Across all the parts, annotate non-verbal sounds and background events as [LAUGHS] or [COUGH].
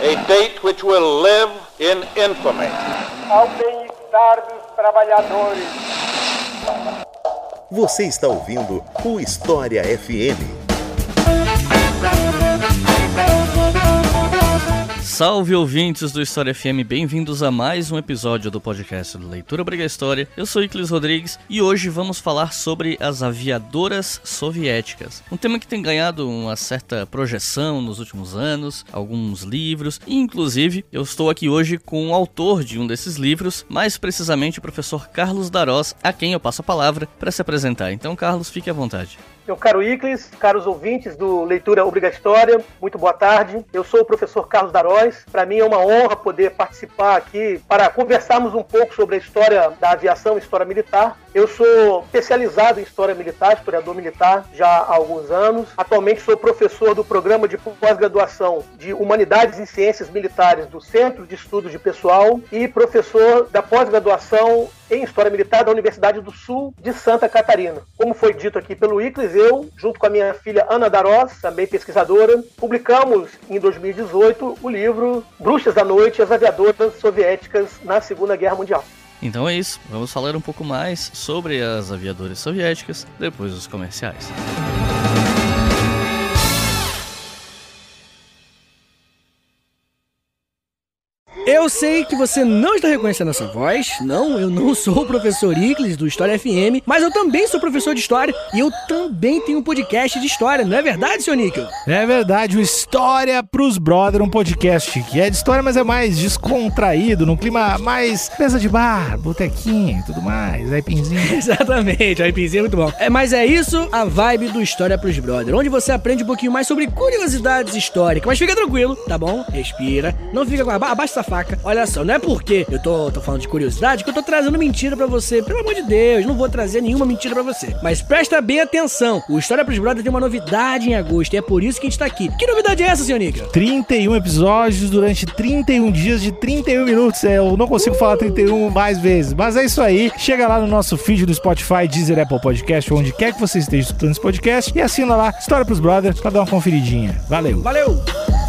A date which will live in infamy. Ao bem-estar dos trabalhadores. Você está ouvindo o História FM. Salve ouvintes do História FM, bem-vindos a mais um episódio do podcast do Leitura Briga História. Eu sou Iclis Rodrigues e hoje vamos falar sobre as aviadoras soviéticas. Um tema que tem ganhado uma certa projeção nos últimos anos, alguns livros, e inclusive eu estou aqui hoje com o autor de um desses livros, mais precisamente o professor Carlos Darós, a quem eu passo a palavra para se apresentar. Então, Carlos, fique à vontade. Meu caro Iclis, caros ouvintes do Leitura Obrigatória, muito boa tarde. Eu sou o professor Carlos Daróis. Para mim é uma honra poder participar aqui para conversarmos um pouco sobre a história da aviação, história militar. Eu sou especializado em história militar, historiador militar, já há alguns anos. Atualmente sou professor do programa de pós-graduação de Humanidades e Ciências Militares do Centro de Estudos de Pessoal e professor da pós-graduação em História Militar da Universidade do Sul de Santa Catarina. Como foi dito aqui pelo Iclis, eu, junto com a minha filha Ana Darós, também pesquisadora, publicamos em 2018 o livro Bruxas da Noite, as aviadoras soviéticas na Segunda Guerra Mundial. Então é isso, vamos falar um pouco mais sobre as aviadoras soviéticas depois dos comerciais. Eu sei que você não está reconhecendo essa voz. Não, eu não [LAUGHS] sou o professor Iclis do História FM, mas eu também sou professor de história e eu também tenho um podcast de história, não é verdade, seu Níquel? É verdade, o História pros Brother, um podcast que é de história, mas é mais descontraído, num clima mais mesa de bar, botequinho e tudo mais, aipinzinho. [LAUGHS] Exatamente, aipinzinho é muito bom. É, mas é isso a vibe do História pros Brother, onde você aprende um pouquinho mais sobre curiosidades históricas. Mas fica tranquilo, tá bom? Respira, não fica com a abaixa essa faca. Olha só, não é porque eu tô, tô falando de curiosidade que eu tô trazendo mentira para você. Pelo amor de Deus, não vou trazer nenhuma mentira para você. Mas presta bem atenção. O História pros Brothers tem uma novidade em agosto e é por isso que a gente tá aqui. Que novidade é essa, senhor Nica? 31 episódios durante 31 dias de 31 minutos. É, eu não consigo falar 31 mais vezes, mas é isso aí. Chega lá no nosso feed do Spotify, Deezer, Apple Podcast, onde quer que você esteja escutando esse podcast e assina lá História pros Brothers pra dar uma conferidinha. Valeu. Valeu!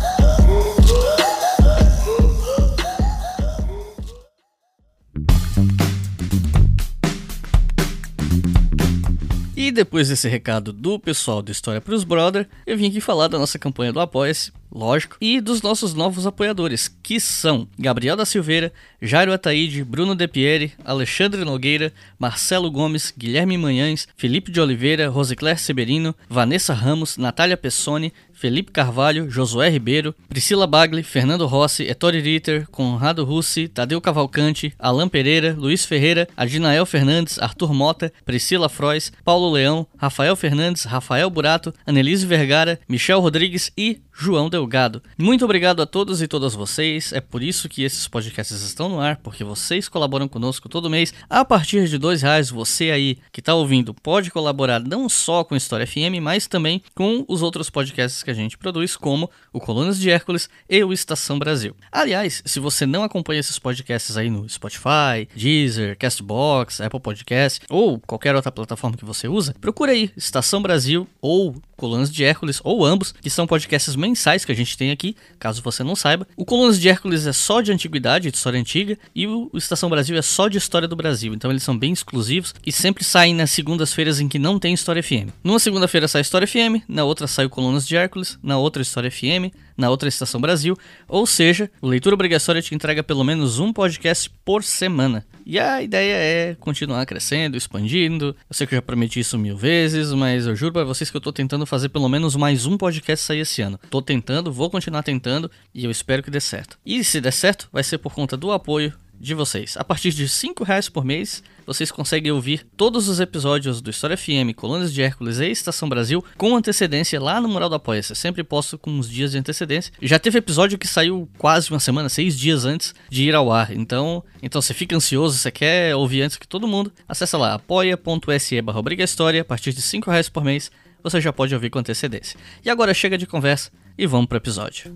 E depois desse recado do pessoal do História pros Brother, eu vim aqui falar da nossa campanha do Apoia-se, lógico, e dos nossos novos apoiadores, que são Gabriel da Silveira, Jairo Ataíde, Bruno De Pieri, Alexandre Nogueira, Marcelo Gomes, Guilherme Manhães, Felipe de Oliveira, Rosicler Severino, Vanessa Ramos, Natália Pessoni, Felipe Carvalho, Josué Ribeiro, Priscila Bagli, Fernando Rossi, Ettore Ritter, Conrado Russi, Tadeu Cavalcante, Alain Pereira, Luiz Ferreira, Adinael Fernandes, Arthur Mota, Priscila Frois, Paulo Leão, Rafael Fernandes, Rafael Burato, Anelise Vergara, Michel Rodrigues e João Delgado. Muito obrigado a todos e todas vocês. É por isso que esses podcasts estão no ar, porque vocês colaboram conosco todo mês. A partir de dois reais, você aí que está ouvindo pode colaborar não só com História FM, mas também com os outros podcasts que a gente produz, como o Colunas de Hércules e o Estação Brasil. Aliás, se você não acompanha esses podcasts aí no Spotify, Deezer, Castbox, Apple Podcast ou qualquer outra plataforma que você usa, procura aí Estação Brasil ou Colunas de Hércules, ou ambos, que são podcasts mensais que a gente tem aqui, caso você não saiba. O Colunas de Hércules é só de antiguidade, de história antiga, e o Estação Brasil é só de história do Brasil, então eles são bem exclusivos e sempre saem nas segundas-feiras em que não tem História FM. Numa segunda-feira sai História FM, na outra sai o Colunas de Hércules, na outra História FM, na outra Estação Brasil, ou seja, o Leitura Obrigatória te entrega pelo menos um podcast por semana. E a ideia é continuar crescendo, expandindo. Eu sei que eu já prometi isso mil vezes, mas eu juro para vocês que eu tô tentando fazer pelo menos mais um podcast sair esse ano. Tô tentando, vou continuar tentando e eu espero que dê certo. E se der certo, vai ser por conta do apoio de vocês. A partir de 5 reais por mês, vocês conseguem ouvir todos os episódios do História FM, Colunas de Hércules e Estação Brasil com antecedência lá no Mural do Apoia-se. Sempre posto com uns dias de antecedência. Já teve episódio que saiu quase uma semana, seis dias antes de ir ao ar. Então, então você fica ansioso, você quer ouvir antes que todo mundo, acessa lá apoia.se barra História, a partir de 5 reais por mês, você já pode ouvir com antecedência. E agora chega de conversa e vamos pro episódio.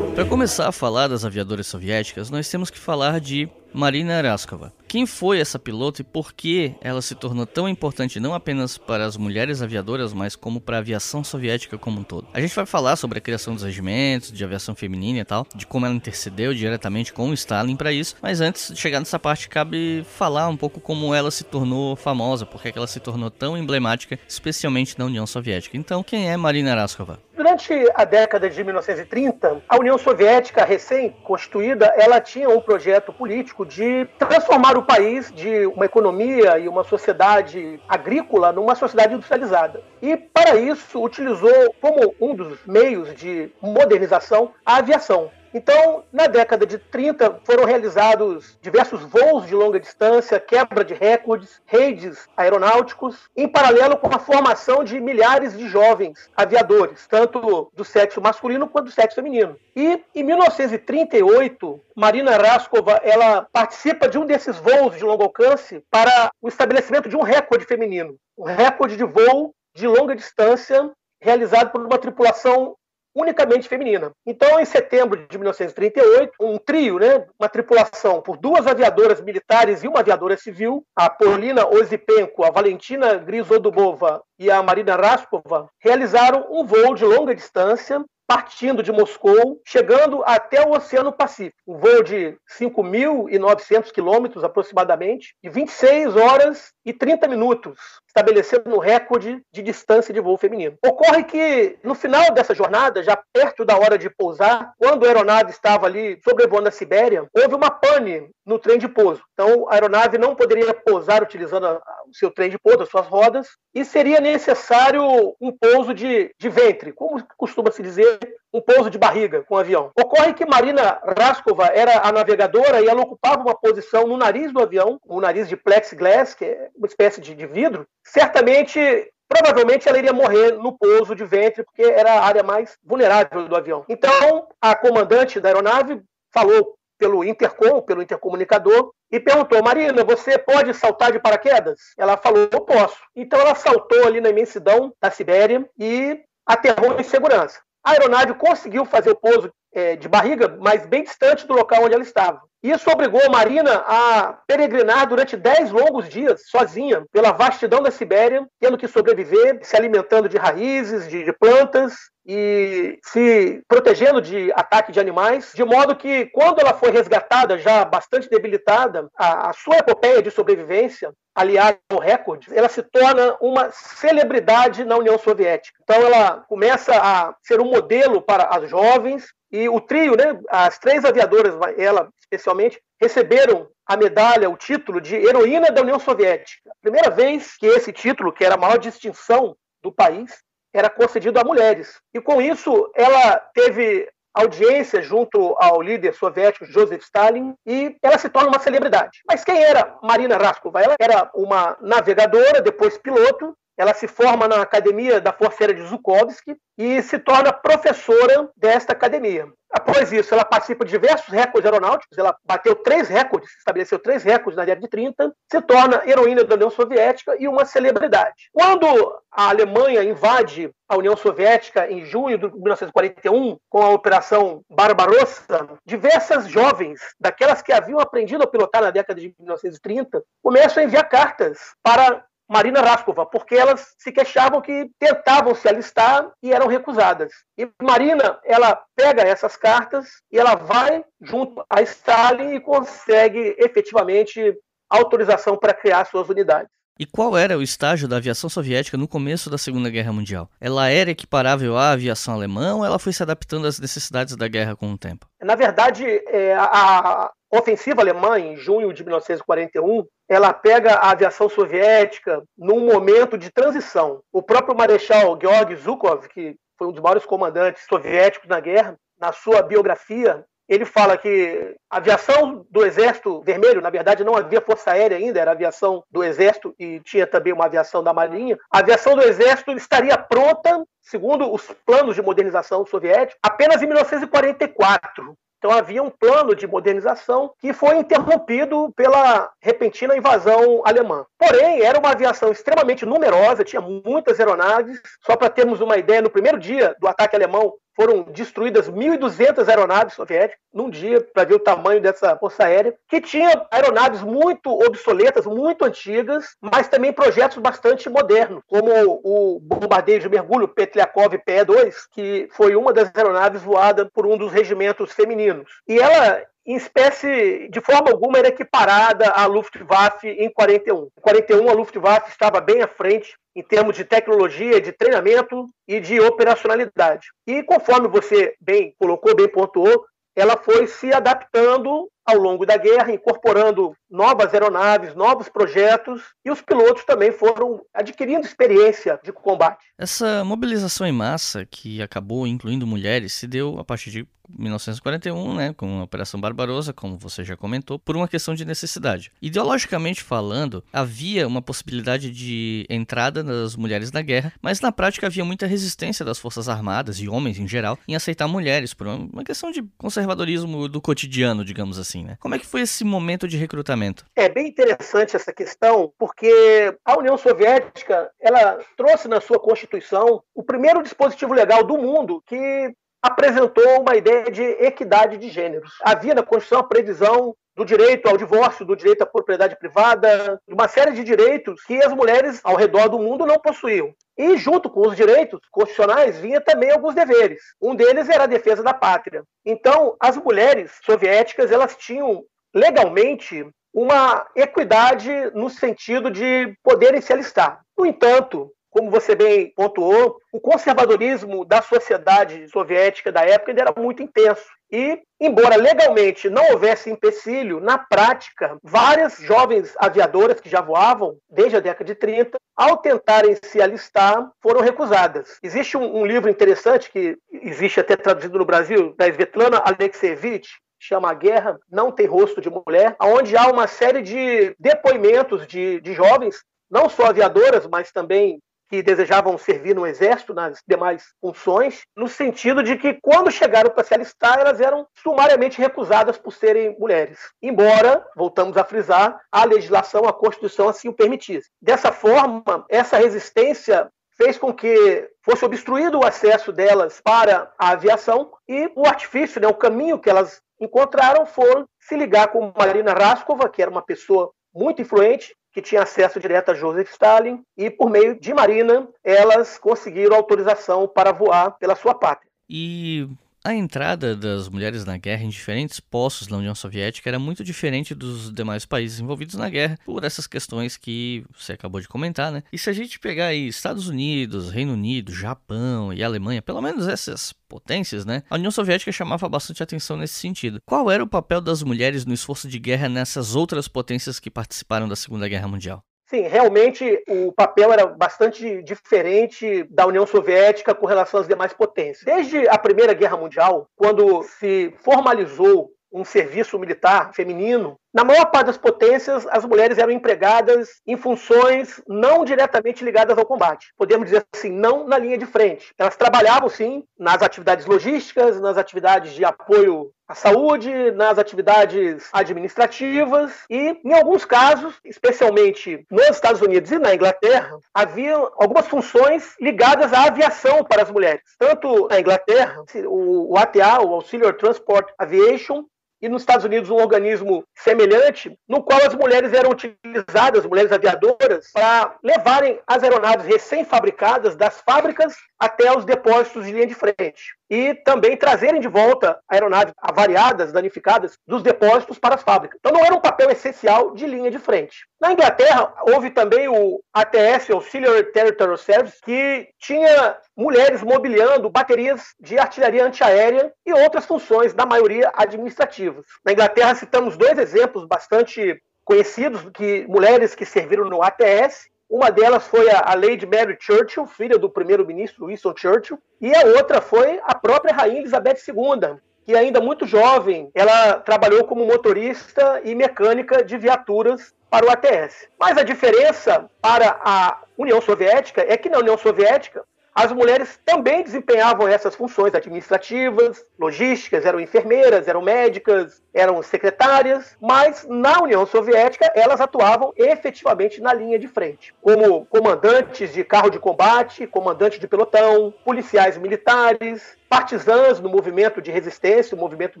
Para começar a falar das aviadoras soviéticas, nós temos que falar de Marina Raskova. quem foi essa piloto e por que ela se tornou tão importante não apenas para as mulheres aviadoras, mas como para a aviação soviética como um todo. A gente vai falar sobre a criação dos regimentos, de aviação feminina e tal, de como ela intercedeu diretamente com o Stalin para isso, mas antes de chegar nessa parte cabe falar um pouco como ela se tornou famosa, porque ela se tornou tão emblemática, especialmente na União Soviética. Então, quem é Marina Raskova? Durante a década de 1930, a União Soviética recém-constituída, ela tinha um projeto político de transformar o país de uma economia e uma sociedade agrícola numa sociedade industrializada. E para isso utilizou como um dos meios de modernização a aviação. Então, na década de 30, foram realizados diversos voos de longa distância, quebra de recordes, raids aeronáuticos, em paralelo com a formação de milhares de jovens aviadores, tanto do sexo masculino quanto do sexo feminino. E em 1938, Marina Raskova ela participa de um desses voos de longo alcance para o estabelecimento de um recorde feminino, um recorde de voo de longa distância realizado por uma tripulação unicamente feminina. Então, em setembro de 1938, um trio, né, uma tripulação por duas aviadoras militares e uma aviadora civil, a Polina Ozipenko, a Valentina Grisodubova e a Marina Raskova, realizaram um voo de longa distância partindo de Moscou, chegando até o Oceano Pacífico. Um voo de 5.900 quilômetros aproximadamente, de 26 horas e 30 minutos, estabelecendo um recorde de distância de voo feminino. Ocorre que, no final dessa jornada, já perto da hora de pousar, quando a aeronave estava ali sobrevoando a Sibéria, houve uma pane no trem de pouso. Então, a aeronave não poderia pousar utilizando a, o seu trem de pouso, as suas rodas, e seria necessário um pouso de, de ventre, como costuma se dizer, um pouso de barriga com o avião. Ocorre que Marina Raskova era a navegadora e ela ocupava uma posição no nariz do avião, o nariz de plexiglass, que é uma espécie de, de vidro. Certamente provavelmente ela iria morrer no pouso de ventre, porque era a área mais vulnerável do avião. Então, a comandante da aeronave falou pelo intercom, pelo intercomunicador, e perguntou: Marina, você pode saltar de paraquedas? Ela falou: Eu posso. Então ela saltou ali na imensidão da Sibéria e aterrou em segurança. A aeronave conseguiu fazer o pouso é, de barriga, mas bem distante do local onde ela estava. Isso obrigou Marina a peregrinar durante 10 longos dias, sozinha, pela vastidão da Sibéria, tendo que sobreviver, se alimentando de raízes, de, de plantas e se protegendo de ataque de animais, de modo que, quando ela foi resgatada, já bastante debilitada, a, a sua epopeia de sobrevivência, aliada ao recorde, ela se torna uma celebridade na União Soviética. Então, ela começa a ser um modelo para as jovens, e o trio, né, as três aviadoras, ela especialmente, receberam a medalha, o título de heroína da União Soviética. Primeira vez que esse título, que era a maior distinção do país, era concedido a mulheres. E com isso, ela teve audiência junto ao líder soviético Joseph Stalin e ela se torna uma celebridade. Mas quem era Marina Raskova? Ela era uma navegadora, depois piloto, ela se forma na Academia da Força Aérea de Zhukovsky e se torna professora desta academia. Após isso, ela participa de diversos recordes aeronáuticos, ela bateu três recordes, estabeleceu três recordes na década de 30, se torna heroína da União Soviética e uma celebridade. Quando a Alemanha invade a União Soviética em junho de 1941, com a Operação Barbarossa, diversas jovens, daquelas que haviam aprendido a pilotar na década de 1930, começam a enviar cartas para Marina Raskova, porque elas se queixavam que tentavam se alistar e eram recusadas. E Marina, ela pega essas cartas e ela vai junto a Stalin e consegue efetivamente autorização para criar suas unidades. E qual era o estágio da aviação soviética no começo da Segunda Guerra Mundial? Ela era equiparável à aviação alemã ou ela foi se adaptando às necessidades da guerra com o tempo? Na verdade, é, a, ofensiva alemã, em junho de 1941, ela pega a aviação soviética num momento de transição. O próprio Marechal Georg Zhukov, que foi um dos maiores comandantes soviéticos na guerra, na sua biografia, ele fala que a aviação do Exército Vermelho, na verdade não havia força aérea ainda, era aviação do Exército e tinha também uma aviação da Marinha. A aviação do Exército estaria pronta, segundo os planos de modernização soviéticos, apenas em 1944. Então havia um plano de modernização que foi interrompido pela repentina invasão alemã. Porém, era uma aviação extremamente numerosa, tinha muitas aeronaves. Só para termos uma ideia, no primeiro dia do ataque alemão, foram destruídas 1.200 aeronaves soviéticas num dia, para ver o tamanho dessa força aérea, que tinha aeronaves muito obsoletas, muito antigas, mas também projetos bastante modernos, como o bombardeio de mergulho Petliakov PE-2, que foi uma das aeronaves voada por um dos regimentos femininos. E ela em espécie, de forma alguma, era equiparada à Luftwaffe em 41. Em 41, a Luftwaffe estava bem à frente em termos de tecnologia, de treinamento e de operacionalidade. E conforme você bem colocou, bem pontuou, ela foi se adaptando ao longo da guerra, incorporando novas aeronaves, novos projetos, e os pilotos também foram adquirindo experiência de combate. Essa mobilização em massa, que acabou incluindo mulheres, se deu a partir de 1941, né, com a Operação Barbarossa, como você já comentou, por uma questão de necessidade. Ideologicamente falando, havia uma possibilidade de entrada das mulheres na guerra, mas na prática havia muita resistência das forças armadas e homens em geral em aceitar mulheres por uma questão de conservadorismo do cotidiano, digamos assim, né? Como é que foi esse momento de recrutamento? É bem interessante essa questão, porque a União Soviética, ela trouxe na sua constituição o primeiro dispositivo legal do mundo que apresentou uma ideia de equidade de gêneros. Havia na Constituição a previsão do direito ao divórcio, do direito à propriedade privada, de uma série de direitos que as mulheres ao redor do mundo não possuíam. E junto com os direitos constitucionais vinha também alguns deveres. Um deles era a defesa da pátria. Então, as mulheres soviéticas, elas tinham legalmente uma equidade no sentido de poderem se alistar. No entanto, como você bem pontuou, o conservadorismo da sociedade soviética da época ainda era muito intenso. E, embora legalmente não houvesse empecilho, na prática, várias jovens aviadoras que já voavam desde a década de 30, ao tentarem se alistar, foram recusadas. Existe um, um livro interessante que existe até traduzido no Brasil, da Svetlana Alexievich, chama A Guerra Não Tem Rosto de Mulher, onde há uma série de depoimentos de, de jovens não só aviadoras, mas também que desejavam servir no exército, nas demais funções, no sentido de que, quando chegaram para se alistar, elas eram sumariamente recusadas por serem mulheres. Embora, voltamos a frisar, a legislação, a Constituição assim o permitisse. Dessa forma, essa resistência fez com que fosse obstruído o acesso delas para a aviação e o artifício, né, o caminho que elas encontraram foi se ligar com Marina Raskova, que era uma pessoa muito influente, que tinha acesso direto a Joseph Stalin, e por meio de Marina, elas conseguiram autorização para voar pela sua pátria. E a entrada das mulheres na guerra em diferentes postos na União Soviética era muito diferente dos demais países envolvidos na guerra, por essas questões que você acabou de comentar, né? E se a gente pegar aí Estados Unidos, Reino Unido, Japão e Alemanha, pelo menos essas potências, né? A União Soviética chamava bastante atenção nesse sentido. Qual era o papel das mulheres no esforço de guerra nessas outras potências que participaram da Segunda Guerra Mundial? Sim, realmente o papel era bastante diferente da União Soviética com relação às demais potências. Desde a Primeira Guerra Mundial, quando se formalizou um serviço militar feminino, na maior parte das potências, as mulheres eram empregadas em funções não diretamente ligadas ao combate. Podemos dizer assim, não na linha de frente. Elas trabalhavam, sim, nas atividades logísticas, nas atividades de apoio à saúde, nas atividades administrativas e, em alguns casos, especialmente nos Estados Unidos e na Inglaterra, havia algumas funções ligadas à aviação para as mulheres. Tanto na Inglaterra, o ATA, o Auxiliary Transport Aviation, e nos Estados Unidos um organismo semelhante, no qual as mulheres eram utilizadas, mulheres aviadoras, para levarem as aeronaves recém-fabricadas das fábricas até os depósitos de linha de frente. E também trazerem de volta aeronaves avariadas, danificadas, dos depósitos para as fábricas. Então não era um papel essencial de linha de frente. Na Inglaterra, houve também o ATS, Auxiliary Territorial Service, que tinha mulheres mobiliando baterias de artilharia antiaérea e outras funções, na maioria administrativas. Na Inglaterra, citamos dois exemplos bastante conhecidos que mulheres que serviram no ATS uma delas foi a, Lady Mary Churchill, filha do primeiro-ministro Winston Churchill, e a outra foi a própria Rainha Elizabeth II, que ainda muito jovem, ela trabalhou como motorista e mecânica de viaturas para o ATS. Mas a diferença para a União Soviética é que na União Soviética as mulheres também desempenhavam essas funções administrativas, logísticas, eram enfermeiras, eram médicas, eram secretárias, mas na União Soviética elas atuavam efetivamente na linha de frente, como comandantes de carro de combate, comandantes de pelotão, policiais militares, partisãs no movimento de resistência, o movimento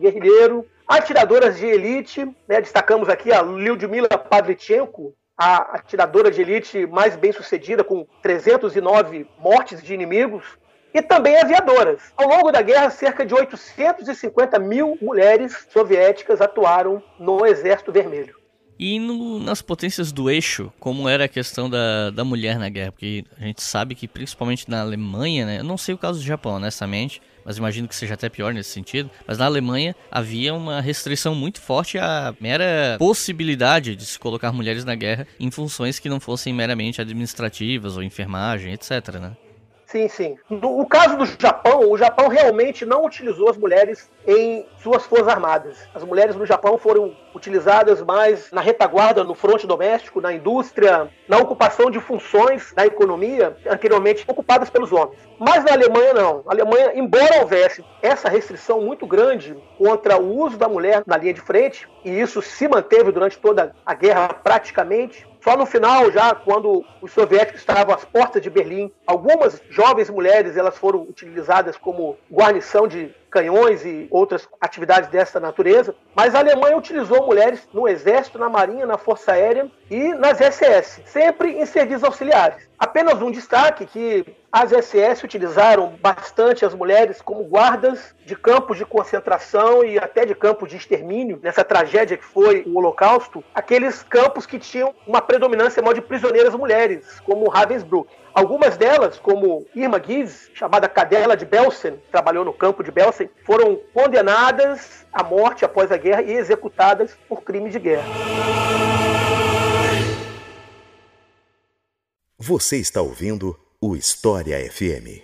guerrilheiro, atiradoras de elite, né, destacamos aqui a Lyudmila Pavlichenko, a atiradora de elite mais bem sucedida, com 309 mortes de inimigos, e também aviadoras. Ao longo da guerra, cerca de 850 mil mulheres soviéticas atuaram no Exército Vermelho. E no, nas potências do eixo, como era a questão da, da mulher na guerra? Porque a gente sabe que, principalmente na Alemanha, né? Eu não sei o caso do Japão, honestamente, mas imagino que seja até pior nesse sentido. Mas na Alemanha havia uma restrição muito forte à mera possibilidade de se colocar mulheres na guerra em funções que não fossem meramente administrativas ou enfermagem, etc. Né? Sim, sim. No caso do Japão, o Japão realmente não utilizou as mulheres em suas forças armadas. As mulheres no Japão foram utilizadas mais na retaguarda, no fronte doméstico, na indústria, na ocupação de funções da economia anteriormente ocupadas pelos homens. Mas na Alemanha não. A Alemanha, embora houvesse essa restrição muito grande contra o uso da mulher na linha de frente, e isso se manteve durante toda a guerra praticamente, só no final, já quando os soviéticos estavam às portas de Berlim, algumas jovens mulheres elas foram utilizadas como guarnição de canhões e outras atividades dessa natureza, mas a Alemanha utilizou mulheres no exército, na marinha, na força aérea e nas SS, sempre em serviços auxiliares. Apenas um destaque que as SS utilizaram bastante as mulheres como guardas de campos de concentração e até de campos de extermínio, nessa tragédia que foi o Holocausto, aqueles campos que tinham uma predominância maior de prisioneiras mulheres, como Ravensbrück. Algumas delas, como Irma Gies, chamada Cadela de Belsen, trabalhou no campo de Belsen, foram condenadas à morte após a guerra e executadas por crime de guerra. Você está ouvindo o História FM.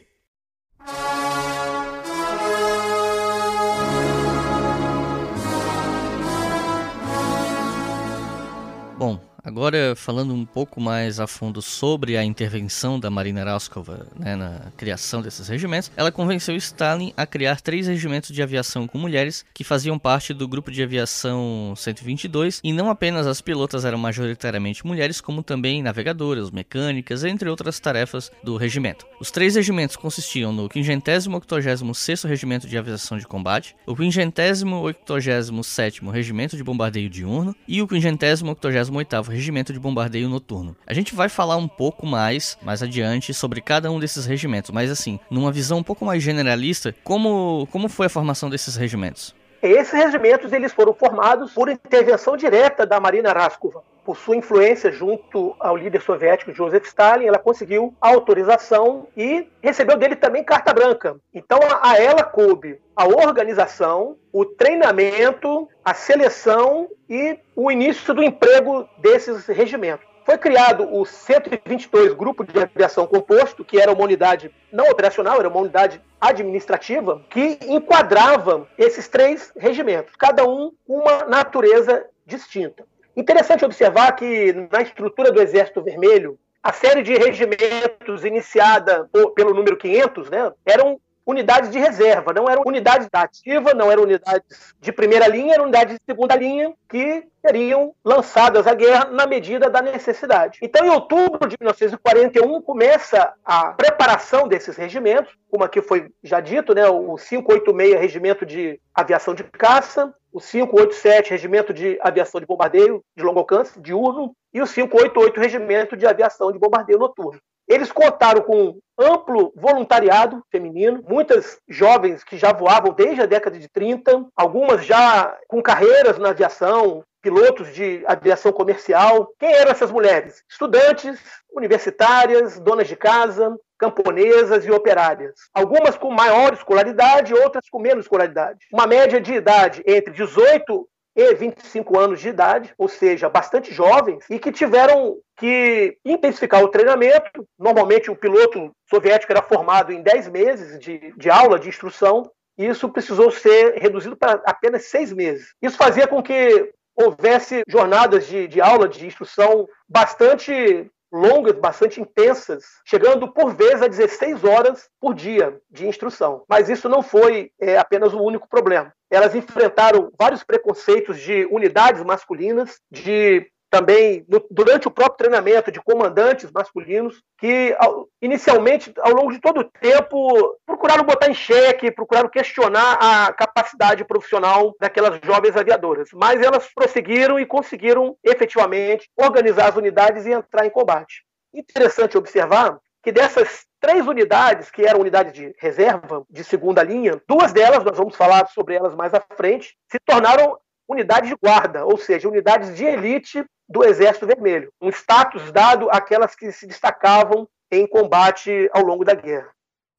Bom, Agora, falando um pouco mais a fundo sobre a intervenção da Marina Raskova né, na criação desses regimentos, ela convenceu Stalin a criar três regimentos de aviação com mulheres que faziam parte do grupo de aviação 122 e não apenas as pilotas eram majoritariamente mulheres, como também navegadoras, mecânicas, entre outras tarefas do regimento. Os três regimentos consistiam no 586º Regimento de Aviação de Combate, o 587º Regimento de Bombardeio Diurno e o 588º regimento de bombardeio noturno. A gente vai falar um pouco mais mais adiante sobre cada um desses regimentos, mas assim, numa visão um pouco mais generalista, como, como foi a formação desses regimentos? Esses regimentos eles foram formados por intervenção direta da Marina Raskova. Por sua influência junto ao líder soviético Joseph Stalin, ela conseguiu a autorização e recebeu dele também carta branca. Então a ela coube a organização, o treinamento, a seleção e o início do emprego desses regimentos. Foi criado o 122 Grupo de Aviação Composto, que era uma unidade não operacional, era uma unidade administrativa, que enquadrava esses três regimentos, cada um com uma natureza distinta. Interessante observar que na estrutura do Exército Vermelho, a série de regimentos iniciada pelo número 500 né, eram unidades de reserva, não eram unidades da ativa, não eram unidades de primeira linha, eram unidades de segunda linha que seriam lançadas à guerra na medida da necessidade. Então, em outubro de 1941, começa a preparação desses regimentos, como aqui foi já dito, né, o 586 Regimento de Aviação de Caça, o 587 Regimento de Aviação de Bombardeio de Longo Alcance, diurno, e o 588 Regimento de Aviação de Bombardeio Noturno. Eles contaram com amplo voluntariado feminino, muitas jovens que já voavam desde a década de 30, algumas já com carreiras na aviação, pilotos de aviação comercial. Quem eram essas mulheres? Estudantes, universitárias, donas de casa, camponesas e operárias. Algumas com maior escolaridade, outras com menos escolaridade. Uma média de idade entre 18 e 25 anos de idade, ou seja, bastante jovens, e que tiveram que intensificar o treinamento. Normalmente, o piloto soviético era formado em 10 meses de, de aula, de instrução, e isso precisou ser reduzido para apenas seis meses. Isso fazia com que houvesse jornadas de, de aula, de instrução bastante longas, bastante intensas, chegando por vezes a 16 horas por dia de instrução. Mas isso não foi é, apenas o único problema. Elas enfrentaram vários preconceitos de unidades masculinas, de também no, durante o próprio treinamento de comandantes masculinos, que ao, inicialmente, ao longo de todo o tempo, procuraram botar em xeque, procuraram questionar a capacidade profissional daquelas jovens aviadoras. Mas elas prosseguiram e conseguiram efetivamente organizar as unidades e entrar em combate. Interessante observar que dessas três unidades, que eram unidades de reserva, de segunda linha, duas delas, nós vamos falar sobre elas mais à frente, se tornaram unidades de guarda, ou seja, unidades de elite do Exército Vermelho, um status dado àquelas que se destacavam em combate ao longo da guerra.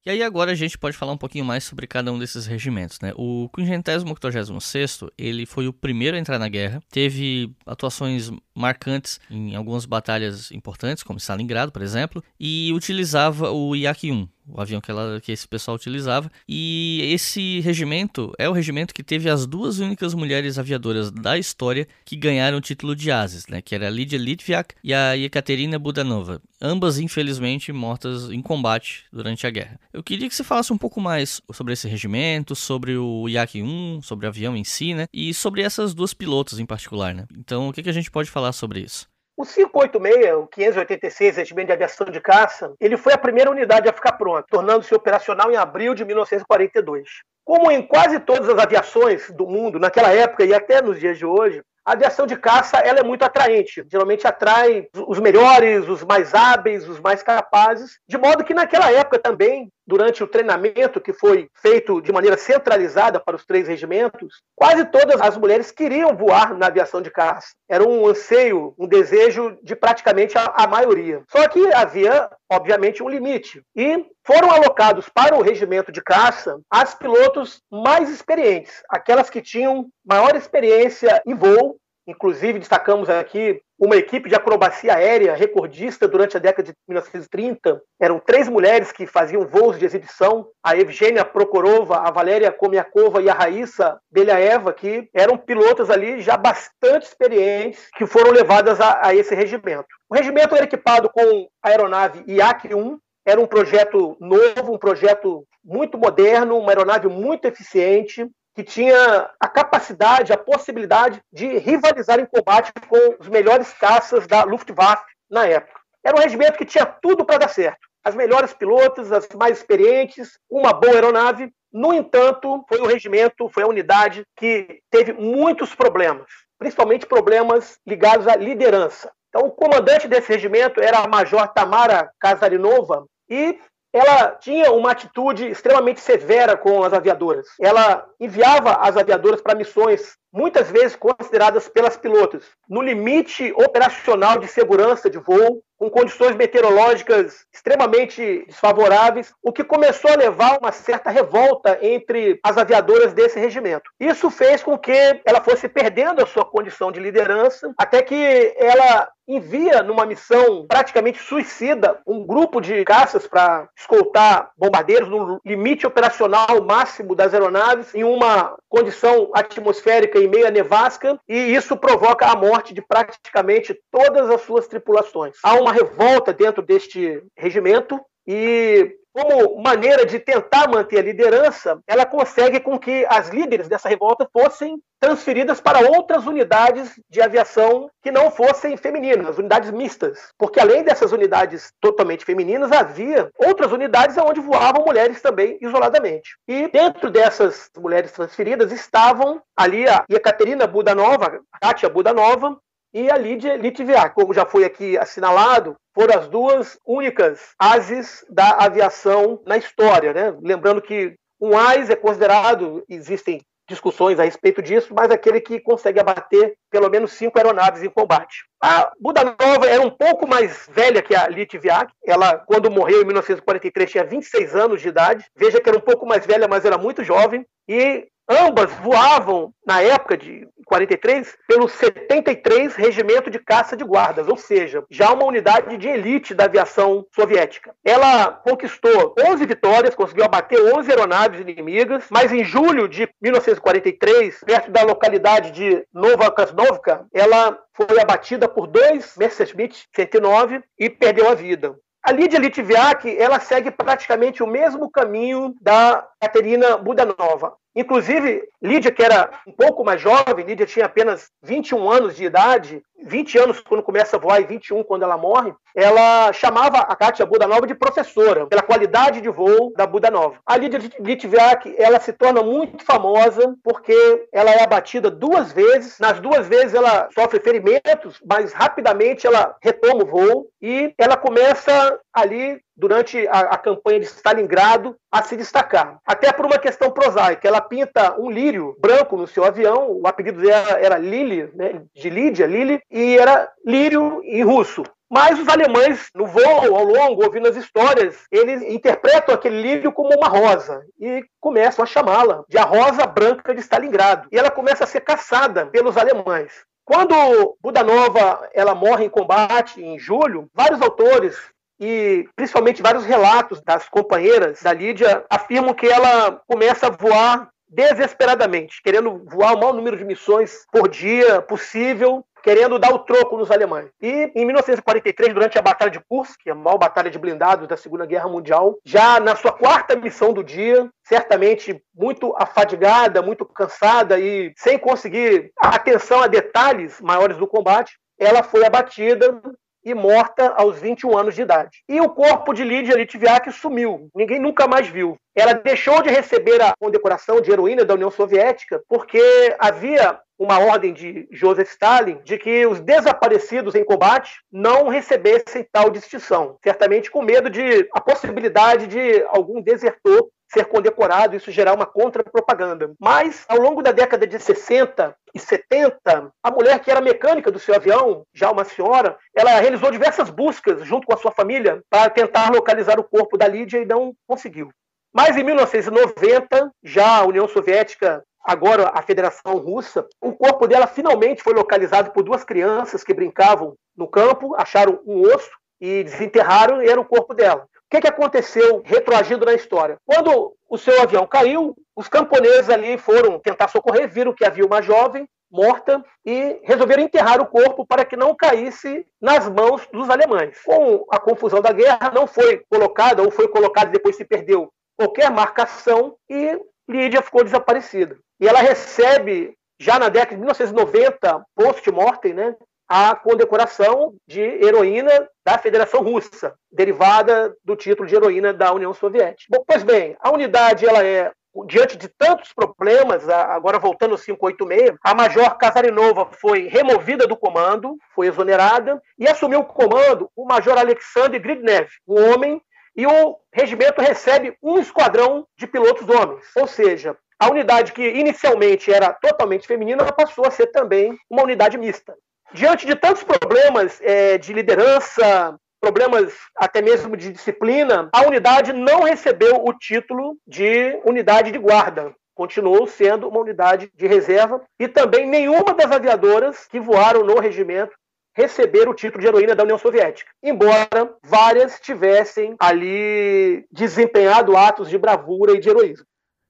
E aí agora a gente pode falar um pouquinho mais sobre cada um desses regimentos, né? O 586 ele foi o primeiro a entrar na guerra, teve atuações marcantes em algumas batalhas importantes, como Stalingrado, por exemplo, e utilizava o Yak-1, o avião que, ela, que esse pessoal utilizava. E esse regimento é o regimento que teve as duas únicas mulheres aviadoras da história que ganharam o título de ases, né? Que era a Lydia Litviak e a Ekaterina Budanova. Ambas, infelizmente, mortas em combate durante a guerra. Eu queria que você falasse um pouco mais sobre esse regimento, sobre o Yak-1, sobre o avião em si, né? E sobre essas duas pilotos em particular, né? Então, o que, que a gente pode falar sobre isso? O 586, o 586, Regimento de Aviação de Caça, ele foi a primeira unidade a ficar pronta, tornando-se operacional em abril de 1942. Como em quase todas as aviações do mundo, naquela época e até nos dias de hoje, a aviação de caça ela é muito atraente. Geralmente atrai os melhores, os mais hábeis, os mais capazes, de modo que naquela época também durante o treinamento que foi feito de maneira centralizada para os três regimentos, quase todas as mulheres queriam voar na aviação de caça. Era um anseio, um desejo de praticamente a, a maioria. Só que havia, obviamente, um limite. E foram alocados para o regimento de caça as pilotos mais experientes, aquelas que tinham maior experiência em voo, Inclusive, destacamos aqui uma equipe de acrobacia aérea recordista durante a década de 1930. Eram três mulheres que faziam voos de exibição: a Evgenia Prokorova, a Valéria Komiakova e a Raíssa Belhaeva, que eram pilotas ali já bastante experientes, que foram levadas a, a esse regimento. O regimento era equipado com a aeronave IAC-1, era um projeto novo, um projeto muito moderno, uma aeronave muito eficiente, que tinha a capacidade, a possibilidade de rivalizar em combate com os melhores caças da Luftwaffe na época. Era um regimento que tinha tudo para dar certo. As melhores pilotos, as mais experientes, uma boa aeronave. No entanto, foi o regimento, foi a unidade que teve muitos problemas, principalmente problemas ligados à liderança. Então, o comandante desse regimento era a Major Tamara Kazarinova, e ela tinha uma atitude extremamente severa com as aviadoras. Ela enviava as aviadoras para missões muitas vezes consideradas pelas pilotos no limite operacional de segurança de voo, com condições meteorológicas extremamente desfavoráveis, o que começou a levar uma certa revolta entre as aviadoras desse regimento. Isso fez com que ela fosse perdendo a sua condição de liderança, até que ela envia numa missão praticamente suicida um grupo de caças para escoltar bombardeiros no limite operacional máximo das aeronaves em uma condição atmosférica e meia nevasca, e isso provoca a morte de praticamente todas as suas tripulações. Há uma revolta dentro deste regimento e como maneira de tentar manter a liderança, ela consegue com que as líderes dessa revolta fossem transferidas para outras unidades de aviação que não fossem femininas, unidades mistas. Porque além dessas unidades totalmente femininas, havia outras unidades onde voavam mulheres também isoladamente. E dentro dessas mulheres transferidas estavam ali a Ekaterina Budanova, a Katia Budanova, e a Lídia Litviak, como já foi aqui assinalado, foram as duas únicas ases da aviação na história. Né? Lembrando que um AIS é considerado, existem discussões a respeito disso, mas aquele que consegue abater pelo menos cinco aeronaves em combate. A Budanova era um pouco mais velha que a Litviak. Ela, quando morreu em 1943, tinha 26 anos de idade. Veja que era um pouco mais velha, mas era muito jovem. E Ambas voavam, na época de 43, pelo 73 Regimento de Caça de Guardas, ou seja, já uma unidade de elite da aviação soviética. Ela conquistou 11 vitórias, conseguiu abater 11 aeronaves inimigas, mas em julho de 1943, perto da localidade de Nova Krasnovka, ela foi abatida por dois Messerschmitt 109 e perdeu a vida. A Lídia Litviak, ela segue praticamente o mesmo caminho da Caterina Budanova. Inclusive, Lídia, que era um pouco mais jovem, Lídia tinha apenas 21 anos de idade, 20 anos quando começa a voar e 21 quando ela morre, ela chamava a Kátia Budanova de professora, pela qualidade de voo da Budanova. A Lídia Litviak, ela se torna muito famosa porque ela é abatida duas vezes, nas duas vezes ela sofre ferimentos, mas rapidamente ela retoma o voo e ela começa ali durante a, a, campanha de Stalingrado a se destacar. Até por uma questão prosaica. Ela pinta um lírio branco no seu avião, o apelido dela era Lili, né, de Lídia, Lili, e era lírio em russo. Mas os alemães, no voo, ao longo, ouvindo as histórias, eles interpretam aquele lírio como uma rosa e começam a chamá-la de a rosa branca de Stalingrado. E ela começa a ser caçada pelos alemães. Quando Budanova ela morre em combate em julho, vários autores e principalmente vários relatos das companheiras da Lídia afirmam que ela começa a voar desesperadamente, querendo voar o maior número de missões por dia possível, querendo dar o troco nos alemães. E em 1943, durante a Batalha de Kursk, a maior batalha de blindados da Segunda Guerra Mundial, já na sua quarta missão do dia, certamente muito afadigada, muito cansada e sem conseguir atenção a detalhes maiores do combate, ela foi abatida e morta aos 21 anos de idade. E o corpo de Lídia Litviak sumiu, ninguém nunca mais viu. Ela deixou de receber a condecoração de heroína da União Soviética porque havia uma ordem de Joseph Stalin de que os desaparecidos em combate não recebessem tal distinção, certamente com medo de a possibilidade de algum desertor ser condecorado, isso gerar uma contra-propaganda. Mas, ao longo da década de 60 e 70, a mulher que era mecânica do seu avião, já uma senhora, ela realizou diversas buscas junto com a sua família para tentar localizar o corpo da Lídia e não conseguiu. Mas em 1990, já a União Soviética agora a Federação Russa, o corpo dela finalmente foi localizado por duas crianças que brincavam no campo, acharam um osso e desenterraram e era o corpo dela. O que, que aconteceu retroagindo na história? Quando o seu avião caiu, os camponeses ali foram tentar socorrer, viram que havia uma jovem morta e resolveram enterrar o corpo para que não caísse nas mãos dos alemães. Com a confusão da guerra, não foi colocada ou foi colocada e depois se perdeu qualquer marcação e Lídia ficou desaparecida. E ela recebe, já na década de 1990, post-mortem, né, a condecoração de heroína da Federação Russa, derivada do título de heroína da União Soviética. Bom, pois bem, a unidade ela é diante de tantos problemas, agora voltando ao 586, a Major Kazarinova foi removida do comando, foi exonerada, e assumiu o comando o Major Alexander Gridnev, um homem, e o regimento recebe um esquadrão de pilotos homens. Ou seja, a unidade que inicialmente era totalmente feminina passou a ser também uma unidade mista diante de tantos problemas é, de liderança, problemas até mesmo de disciplina, a unidade não recebeu o título de unidade de guarda. Continuou sendo uma unidade de reserva e também nenhuma das aviadoras que voaram no regimento receberam o título de heroína da União Soviética, embora várias tivessem ali desempenhado atos de bravura e de heroísmo.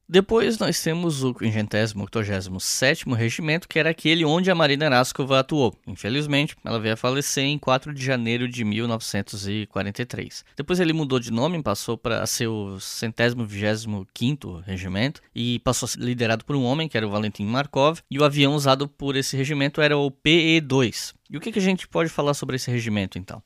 Depois nós temos o 587 Regimento, que era aquele onde a Marina Raskova atuou. Infelizmente, ela veio a falecer em 4 de janeiro de 1943. Depois ele mudou de nome, passou para ser o 125 Regimento e passou a ser liderado por um homem, que era o Valentim Markov, e o avião usado por esse regimento era o PE-2. E o que, que a gente pode falar sobre esse regimento, então?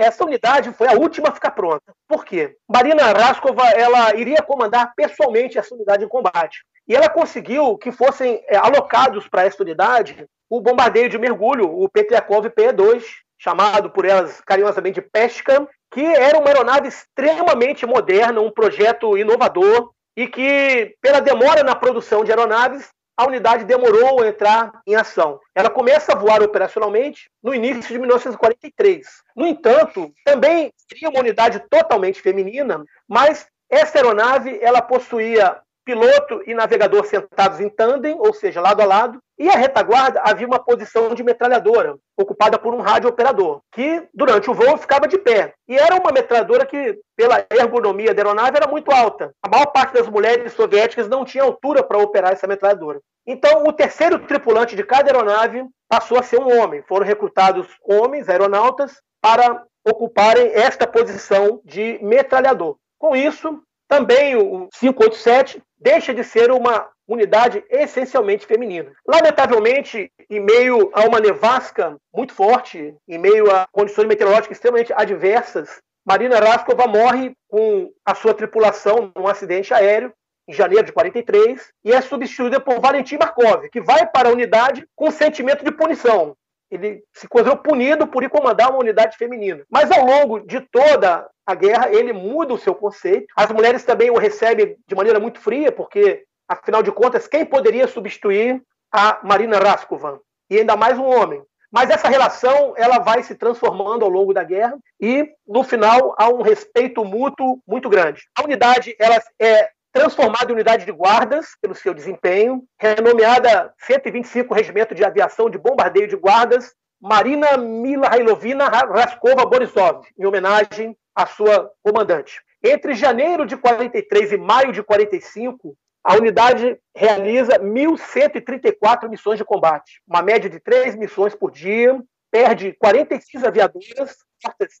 Essa unidade foi a última a ficar pronta. Por quê? Marina Raskova ela iria comandar pessoalmente essa unidade em combate. E ela conseguiu que fossem é, alocados para essa unidade o bombardeio de mergulho, o Petriakov PE-2, chamado por elas carinhosamente de Pesca, que era uma aeronave extremamente moderna, um projeto inovador e que, pela demora na produção de aeronaves, a unidade demorou a entrar em ação. Ela começa a voar operacionalmente no início de 1943. No entanto, também seria uma unidade totalmente feminina, mas essa aeronave ela possuía piloto e navegador sentados em tandem, ou seja, lado a lado, e a retaguarda havia uma posição de metralhadora, ocupada por um rádio operador, que durante o voo ficava de pé. E era uma metralhadora que, pela ergonomia da aeronave, era muito alta. A maior parte das mulheres soviéticas não tinha altura para operar essa metralhadora. Então, o terceiro tripulante de cada aeronave passou a ser um homem. Foram recrutados homens, aeronautas, para ocuparem esta posição de metralhador. Com isso, também o 587 deixa de ser uma unidade essencialmente feminina. Lamentavelmente, em meio a uma nevasca muito forte, em meio a condições meteorológicas extremamente adversas, Marina Raskova morre com a sua tripulação num acidente aéreo em janeiro de 43 e é substituída por Valentim Markov, que vai para a unidade com sentimento de punição. Ele se considerou punido por ir comandar uma unidade feminina. Mas ao longo de toda a guerra, ele muda o seu conceito. As mulheres também o recebem de maneira muito fria, porque, afinal de contas, quem poderia substituir a Marina Raskovan? E ainda mais um homem. Mas essa relação ela vai se transformando ao longo da guerra e, no final, há um respeito mútuo muito grande. A unidade ela é transformada em unidade de guardas pelo seu desempenho, renomeada 125 Regimento de Aviação de Bombardeio de Guardas, Marina Milhailovina Raskova Borisov, em homenagem à sua comandante. Entre janeiro de 43 e maio de 45, a unidade realiza 1.134 missões de combate, uma média de três missões por dia, perde 46 aviadoras,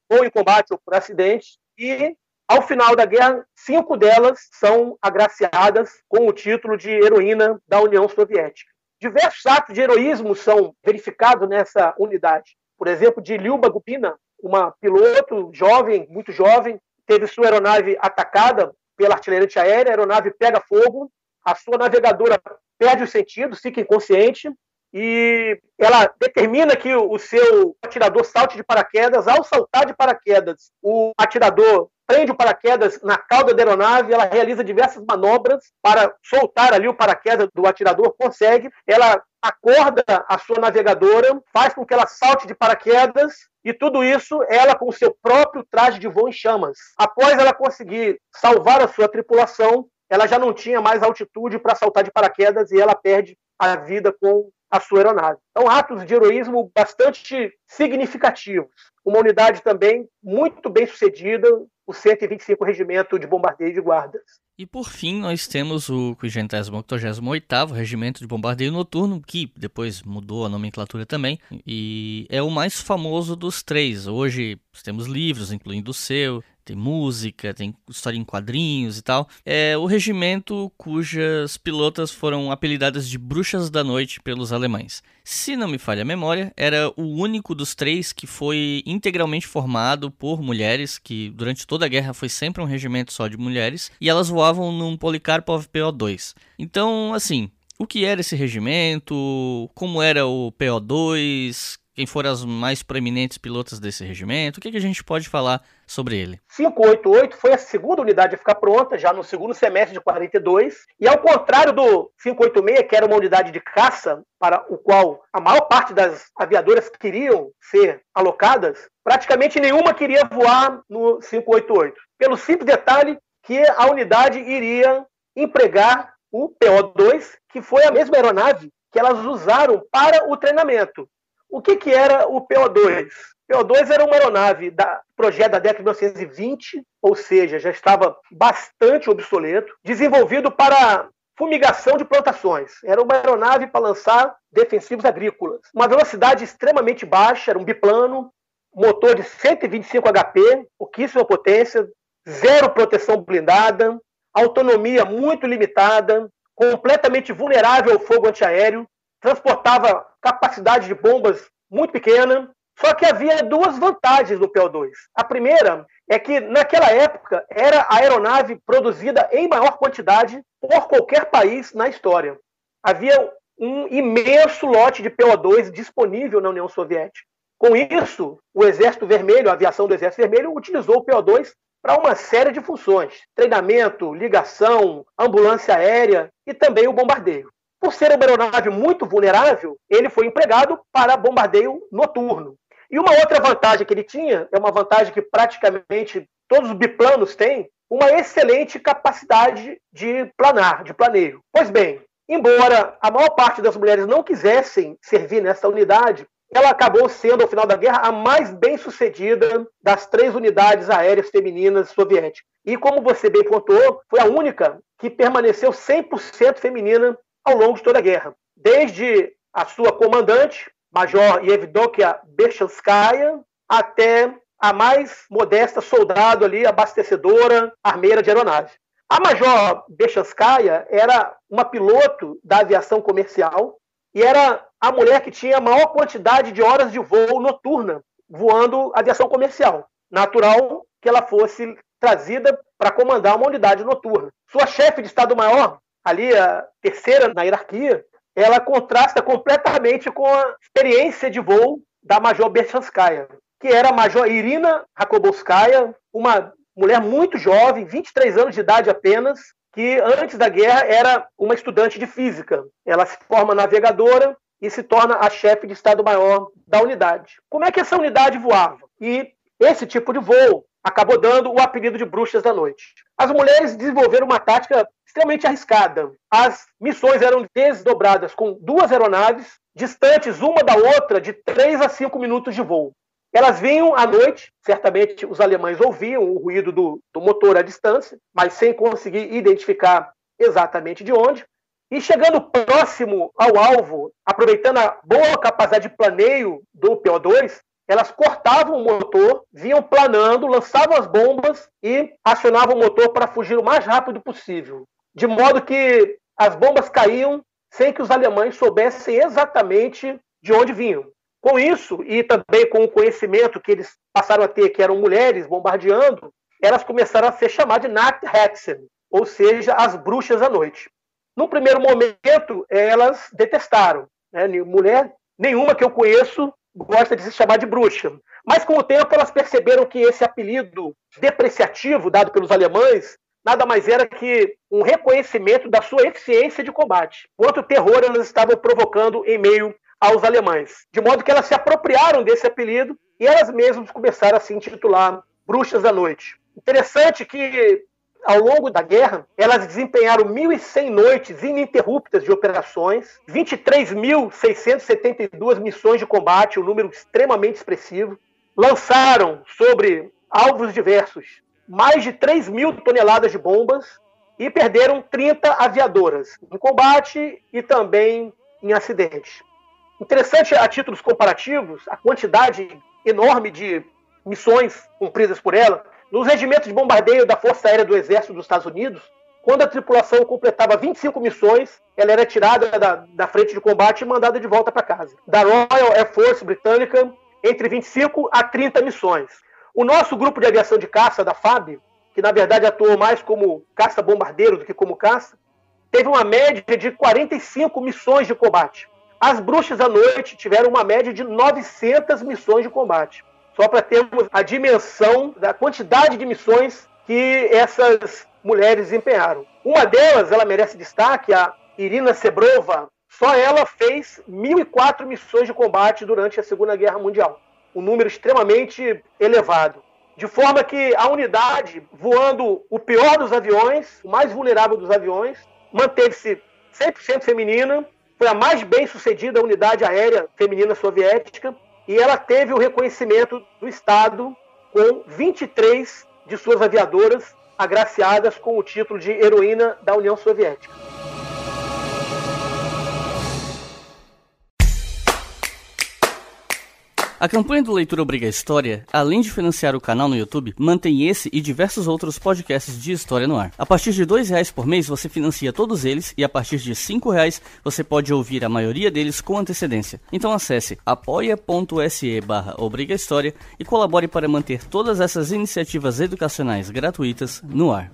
ou em combate ou por acidente, e ao final da guerra, cinco delas são agraciadas com o título de heroína da União Soviética. Diversos atos de heroísmo são verificados nessa unidade. Por exemplo, de Lyuba Gubina, uma piloto jovem, muito jovem, teve sua aeronave atacada pela artilharia antiaérea, a aeronave pega fogo, a sua navegadora perde os sentidos, fica inconsciente, e ela determina que o seu atirador salte de paraquedas. Ao saltar de paraquedas, o atirador prende o paraquedas na cauda da aeronave, ela realiza diversas manobras para soltar ali o paraquedas do atirador, consegue, ela acorda a sua navegadora, faz com que ela salte de paraquedas e tudo isso ela com o seu próprio traje de voo em chamas. Após ela conseguir salvar a sua tripulação, ela já não tinha mais altitude para saltar de paraquedas e ela perde a vida com a sua aeronave. Então, atos de heroísmo bastante significativos. Uma unidade também muito bem sucedida, o 125 Regimento de Bombardeio de Guardas. E por fim, nós temos o 588º Regimento de Bombardeio Noturno, que depois mudou a nomenclatura também, e é o mais famoso dos três. Hoje temos livros, incluindo o seu, tem música, tem história em quadrinhos e tal. É o regimento cujas pilotas foram apelidadas de Bruxas da Noite pelos alemães. Se não me falha a memória, era o único dos três que foi integralmente formado por mulheres, que durante toda a guerra foi sempre um regimento só de mulheres, e elas voavam num Polikarpov PO2. Então, assim, o que era esse regimento, como era o PO2, quem foram as mais proeminentes pilotas desse regimento? O que, que a gente pode falar sobre ele? 588 foi a segunda unidade a ficar pronta, já no segundo semestre de 42, e ao contrário do 586, que era uma unidade de caça, para o qual a maior parte das aviadoras queriam ser alocadas, praticamente nenhuma queria voar no 588, pelo simples detalhe que a unidade iria empregar o PO2, que foi a mesma aeronave que elas usaram para o treinamento. O que, que era o PO2? O PO2 era uma aeronave da projeto da década de 1920, ou seja, já estava bastante obsoleto, desenvolvido para fumigação de plantações. Era uma aeronave para lançar defensivos agrícolas. Uma velocidade extremamente baixa, era um biplano, motor de 125 HP, pouquíssima potência, zero proteção blindada, autonomia muito limitada, completamente vulnerável ao fogo antiaéreo, transportava capacidade de bombas muito pequena. Só que havia duas vantagens no PO2. A primeira é que, naquela época, era a aeronave produzida em maior quantidade por qualquer país na história. Havia um imenso lote de PO2 disponível na União Soviética. Com isso, o Exército Vermelho, a aviação do Exército Vermelho, utilizou o PO2 para uma série de funções: treinamento, ligação, ambulância aérea e também o bombardeio. Por ser uma aeronave muito vulnerável, ele foi empregado para bombardeio noturno. E uma outra vantagem que ele tinha, é uma vantagem que praticamente todos os biplanos têm, uma excelente capacidade de planar, de planeio. Pois bem, embora a maior parte das mulheres não quisessem servir nessa unidade, ela acabou sendo, ao final da guerra, a mais bem sucedida das três unidades aéreas femininas soviéticas. E, como você bem pontuou, foi a única que permaneceu 100% feminina ao longo de toda a guerra. Desde a sua comandante, Major Yevdokia Bechanskaya, até a mais modesta soldado ali, abastecedora, armeira de aeronave. A Major Bechanskaya era uma piloto da aviação comercial e era a mulher que tinha a maior quantidade de horas de voo noturna voando aviação comercial. Natural que ela fosse trazida para comandar uma unidade noturna. Sua chefe de Estado-Maior, ali a terceira na hierarquia, ela contrasta completamente com a experiência de voo da Major Berchanskaya, que era a Major Irina Rakobovskaya, uma mulher muito jovem, 23 anos de idade apenas, que antes da guerra era uma estudante de física. Ela se forma navegadora e se torna a chefe de Estado-Maior da unidade. Como é que essa unidade voava? E esse tipo de voo acabou dando o apelido de bruxas da noite. As mulheres desenvolveram uma tática extremamente arriscada. As missões eram desdobradas com duas aeronaves, distantes uma da outra de 3 a 5 minutos de voo. Elas vinham à noite, certamente os alemães ouviam o ruído do, do motor à distância, mas sem conseguir identificar exatamente de onde. E chegando próximo ao alvo, aproveitando a boa capacidade de planeio do PO2, elas cortavam o motor, vinham planando, lançavam as bombas e acionavam o motor para fugir o mais rápido possível. De modo que as bombas caíam sem que os alemães soubessem exatamente de onde vinham. Com isso, e também com o conhecimento que eles passaram a ter, que eram mulheres bombardeando, elas começaram a ser chamadas de Nachthexen, ou seja, as bruxas à noite. No primeiro momento, elas detestaram. Né? Mulher nenhuma que eu conheço gosta de se chamar de bruxa. Mas com o tempo elas perceberam que esse apelido depreciativo dado pelos alemães nada mais era que um reconhecimento da sua eficiência de combate. Quanto terror elas estavam provocando em meio aos alemães. De modo que elas se apropriaram desse apelido e elas mesmas começaram a se intitular Bruxas da Noite. Interessante que ao longo da guerra, elas desempenharam 1.100 noites ininterruptas de operações, 23.672 missões de combate, um número extremamente expressivo. Lançaram sobre alvos diversos mais de 3 mil toneladas de bombas e perderam 30 aviadoras em combate e também em acidentes. Interessante a títulos comparativos, a quantidade enorme de missões cumpridas por ela. Nos regimentos de bombardeio da Força Aérea do Exército dos Estados Unidos, quando a tripulação completava 25 missões, ela era tirada da, da frente de combate e mandada de volta para casa. Da Royal Air Force britânica, entre 25 a 30 missões. O nosso grupo de aviação de caça, da FAB, que na verdade atuou mais como caça-bombardeiro do que como caça, teve uma média de 45 missões de combate. As bruxas à noite tiveram uma média de 900 missões de combate. Só para termos a dimensão da quantidade de missões que essas mulheres desempenharam. Uma delas, ela merece destaque, a Irina Sebrova. Só ela fez 1.004 missões de combate durante a Segunda Guerra Mundial. Um número extremamente elevado. De forma que a unidade, voando o pior dos aviões, o mais vulnerável dos aviões, manteve-se 100% feminina, foi a mais bem sucedida unidade aérea feminina soviética e ela teve o reconhecimento do Estado com 23 de suas aviadoras agraciadas com o título de heroína da União Soviética. A campanha do Leitura Obriga História, além de financiar o canal no YouTube, mantém esse e diversos outros podcasts de história no ar. A partir de dois reais por mês você financia todos eles e a partir de cinco reais você pode ouvir a maioria deles com antecedência. Então acesse apoia.se barra Obriga História e colabore para manter todas essas iniciativas educacionais gratuitas no ar.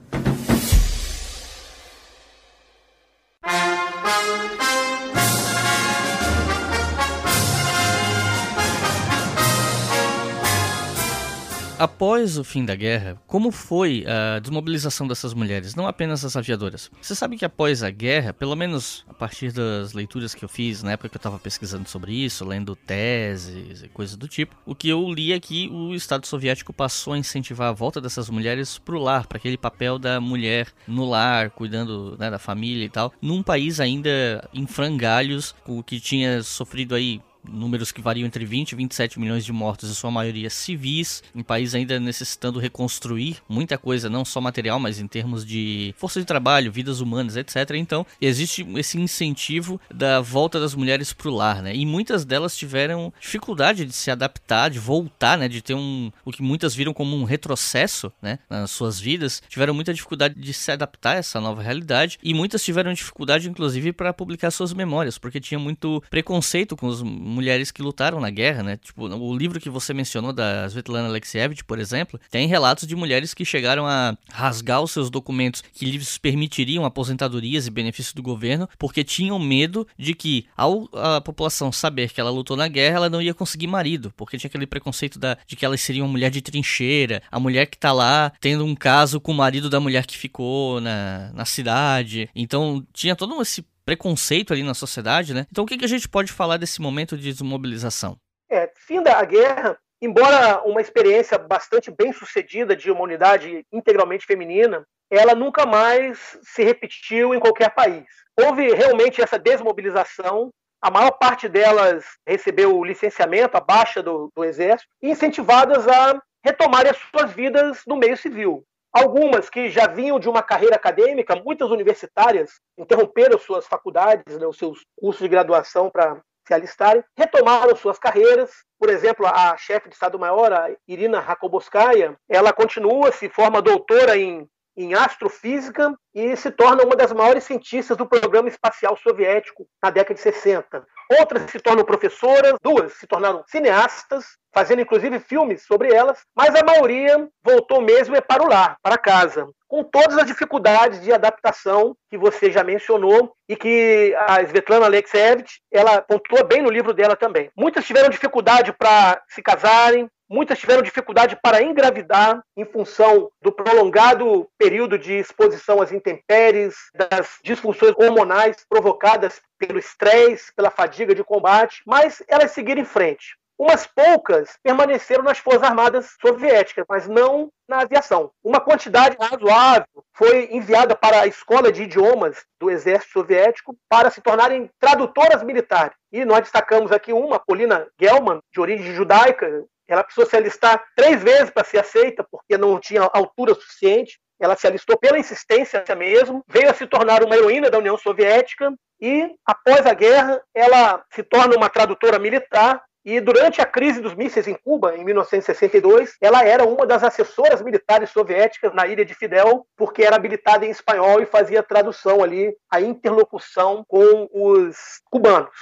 Após o fim da guerra, como foi a desmobilização dessas mulheres, não apenas as aviadoras? Você sabe que após a guerra, pelo menos a partir das leituras que eu fiz na época que eu estava pesquisando sobre isso, lendo teses e coisas do tipo, o que eu li é que o Estado soviético passou a incentivar a volta dessas mulheres pro lar, para aquele papel da mulher no lar, cuidando né, da família e tal, num país ainda em frangalhos, o que tinha sofrido aí números que variam entre 20 e 27 milhões de mortos, em sua maioria civis, em país ainda necessitando reconstruir muita coisa, não só material, mas em termos de força de trabalho, vidas humanas, etc. Então, existe esse incentivo da volta das mulheres para o lar, né? E muitas delas tiveram dificuldade de se adaptar, de voltar, né? De ter um o que muitas viram como um retrocesso, né? Nas suas vidas, tiveram muita dificuldade de se adaptar a essa nova realidade e muitas tiveram dificuldade, inclusive, para publicar suas memórias, porque tinha muito preconceito com os mulheres que lutaram na guerra, né? Tipo, o livro que você mencionou da Svetlana Alexievich, por exemplo, tem relatos de mulheres que chegaram a rasgar os seus documentos que lhes permitiriam aposentadorias e benefícios do governo, porque tinham medo de que, ao a população saber que ela lutou na guerra, ela não ia conseguir marido, porque tinha aquele preconceito da, de que elas seriam uma mulher de trincheira, a mulher que tá lá tendo um caso com o marido da mulher que ficou na, na cidade. Então tinha todo esse preconceito ali na sociedade, né? Então o que, que a gente pode falar desse momento de desmobilização? É, fim da guerra, embora uma experiência bastante bem sucedida de uma unidade integralmente feminina, ela nunca mais se repetiu em qualquer país. Houve realmente essa desmobilização, a maior parte delas recebeu o licenciamento, a baixa do, do exército, incentivadas a retomarem as suas vidas no meio civil. Algumas que já vinham de uma carreira acadêmica, muitas universitárias interromperam suas faculdades, né, os seus cursos de graduação para se alistarem, retomaram suas carreiras. Por exemplo, a chefe de Estado-Maior, Irina Rakoboskaya, ela continua, se forma doutora em, em astrofísica e se torna uma das maiores cientistas do programa espacial soviético na década de 60. Outras se tornam professoras, duas se tornaram cineastas, fazendo inclusive filmes sobre elas, mas a maioria voltou mesmo para o lar, para casa, com todas as dificuldades de adaptação que você já mencionou e que a Svetlana Alexievich ela pontua bem no livro dela também. Muitas tiveram dificuldade para se casarem, Muitas tiveram dificuldade para engravidar em função do prolongado período de exposição às intempéries, das disfunções hormonais provocadas pelo estresse, pela fadiga de combate, mas elas seguiram em frente. Umas poucas permaneceram nas Forças Armadas Soviéticas, mas não na aviação. Uma quantidade razoável foi enviada para a Escola de Idiomas do Exército Soviético para se tornarem tradutoras militares. E nós destacamos aqui uma, Polina Gelman, de origem judaica, ela precisou se alistar três vezes para ser aceita, porque não tinha altura suficiente. Ela se alistou pela insistência mesmo, veio a se tornar uma heroína da União Soviética e, após a guerra, ela se torna uma tradutora militar. E durante a crise dos mísseis em Cuba, em 1962, ela era uma das assessoras militares soviéticas na ilha de Fidel, porque era habilitada em espanhol e fazia tradução ali, a interlocução com os cubanos.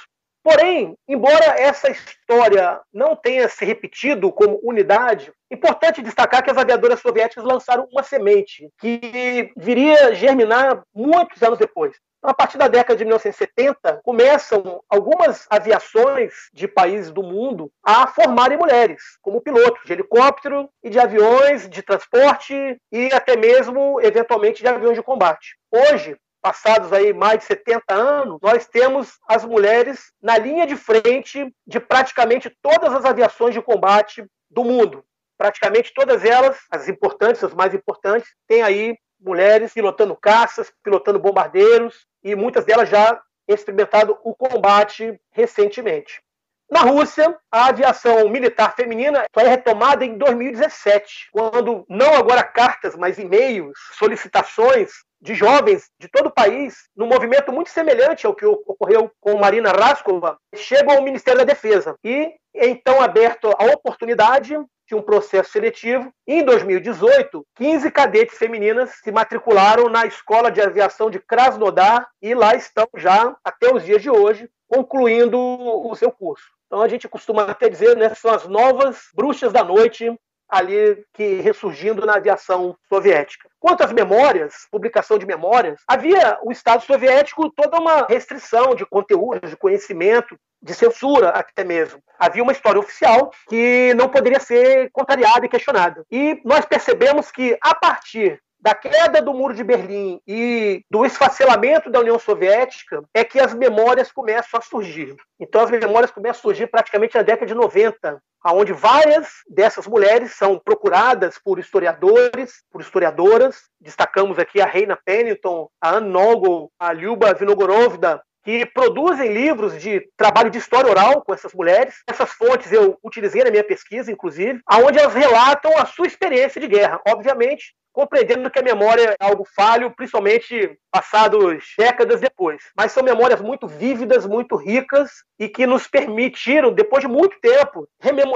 Porém, embora essa história não tenha se repetido como unidade, importante destacar que as aviadoras soviéticas lançaram uma semente que viria germinar muitos anos depois. Então, a partir da década de 1970, começam algumas aviações de países do mundo a formarem mulheres, como pilotos de helicóptero e de aviões de transporte e até mesmo, eventualmente, de aviões de combate. Hoje, passados aí mais de 70 anos, nós temos as mulheres na linha de frente de praticamente todas as aviações de combate do mundo. Praticamente todas elas, as importantes, as mais importantes, têm aí mulheres pilotando caças, pilotando bombardeiros e muitas delas já experimentaram o combate recentemente. Na Rússia, a aviação militar feminina foi retomada em 2017, quando não agora cartas, mas e-mails, solicitações de jovens de todo o país, num movimento muito semelhante ao que ocorreu com Marina Raskova, chegam ao Ministério da Defesa. E então aberto a oportunidade de um processo seletivo. Em 2018, 15 cadetes femininas se matricularam na Escola de Aviação de Krasnodar e lá estão já até os dias de hoje, concluindo o seu curso. Então a gente costuma até dizer, né, são as novas bruxas da noite ali que ressurgindo na aviação soviética. Quanto às memórias, publicação de memórias, havia o Estado soviético toda uma restrição de conteúdo, de conhecimento, de censura até mesmo. Havia uma história oficial que não poderia ser contrariada e questionada. E nós percebemos que, a partir da queda do Muro de Berlim e do esfacelamento da União Soviética é que as memórias começam a surgir. Então as memórias começam a surgir praticamente na década de 90, onde várias dessas mulheres são procuradas por historiadores, por historiadoras. Destacamos aqui a Reina Pennington, a Anne Nogel, a Lyuba Vinogorovda, que produzem livros de trabalho de história oral com essas mulheres. Essas fontes eu utilizei na minha pesquisa, inclusive, aonde elas relatam a sua experiência de guerra. Obviamente, compreendendo que a memória é algo falho, principalmente passados décadas depois. Mas são memórias muito vívidas, muito ricas e que nos permitiram, depois de muito tempo,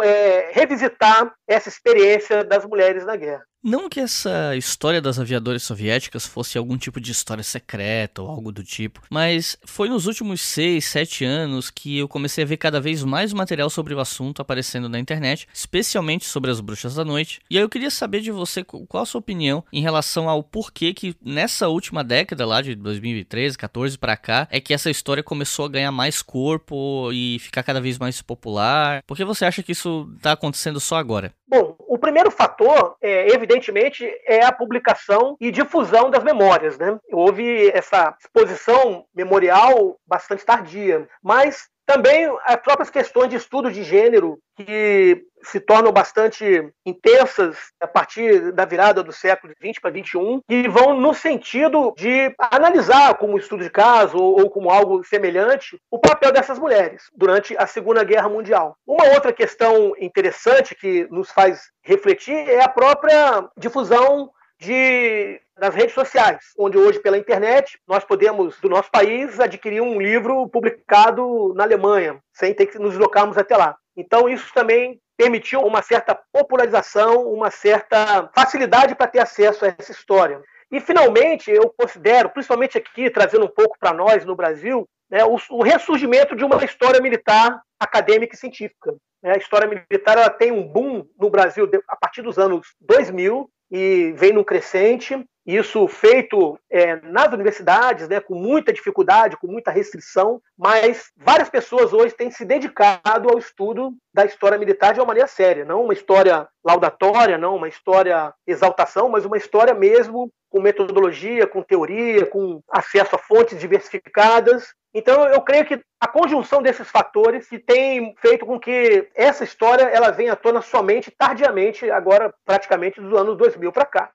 é, revisitar essa experiência das mulheres na guerra. Não que essa história das aviadoras soviéticas fosse algum tipo de história secreta ou algo do tipo, mas foi nos últimos 6, 7 anos que eu comecei a ver cada vez mais material sobre o assunto aparecendo na internet, especialmente sobre as bruxas da noite. E aí eu queria saber de você qual a sua opinião em relação ao porquê que nessa última década lá de 2013, 14 para cá, é que essa história começou a ganhar mais corpo e ficar cada vez mais popular. Por que você acha que isso está acontecendo só agora? Bom, o primeiro fator, é, evidentemente, é a publicação e difusão das memórias. Né? Houve essa exposição memorial bastante tardia, mas também as próprias questões de estudo de gênero, que se tornam bastante intensas a partir da virada do século XX para XXI, e vão no sentido de analisar como estudo de caso ou como algo semelhante o papel dessas mulheres durante a Segunda Guerra Mundial. Uma outra questão interessante que nos faz refletir é a própria difusão de nas redes sociais, onde hoje pela internet nós podemos do nosso país adquirir um livro publicado na Alemanha, sem ter que nos deslocarmos até lá. Então isso também permitiu uma certa popularização, uma certa facilidade para ter acesso a essa história. E finalmente eu considero, principalmente aqui trazendo um pouco para nós no Brasil, né, o, o, ressurgimento de uma história militar acadêmica e científica. Né? A história militar ela tem um boom no Brasil a partir dos anos 2000 e vem num crescente. Isso feito é, nas universidades, né, com muita dificuldade, com muita restrição, mas várias pessoas hoje têm se dedicado ao estudo da história militar de uma maneira séria, não uma história laudatória, não uma história exaltação, mas uma história mesmo com metodologia, com teoria, com acesso a fontes diversificadas. Então, eu creio que a conjunção desses fatores que tem feito com que essa história ela venha à tona somente tardiamente, agora praticamente dos anos 2000 para cá.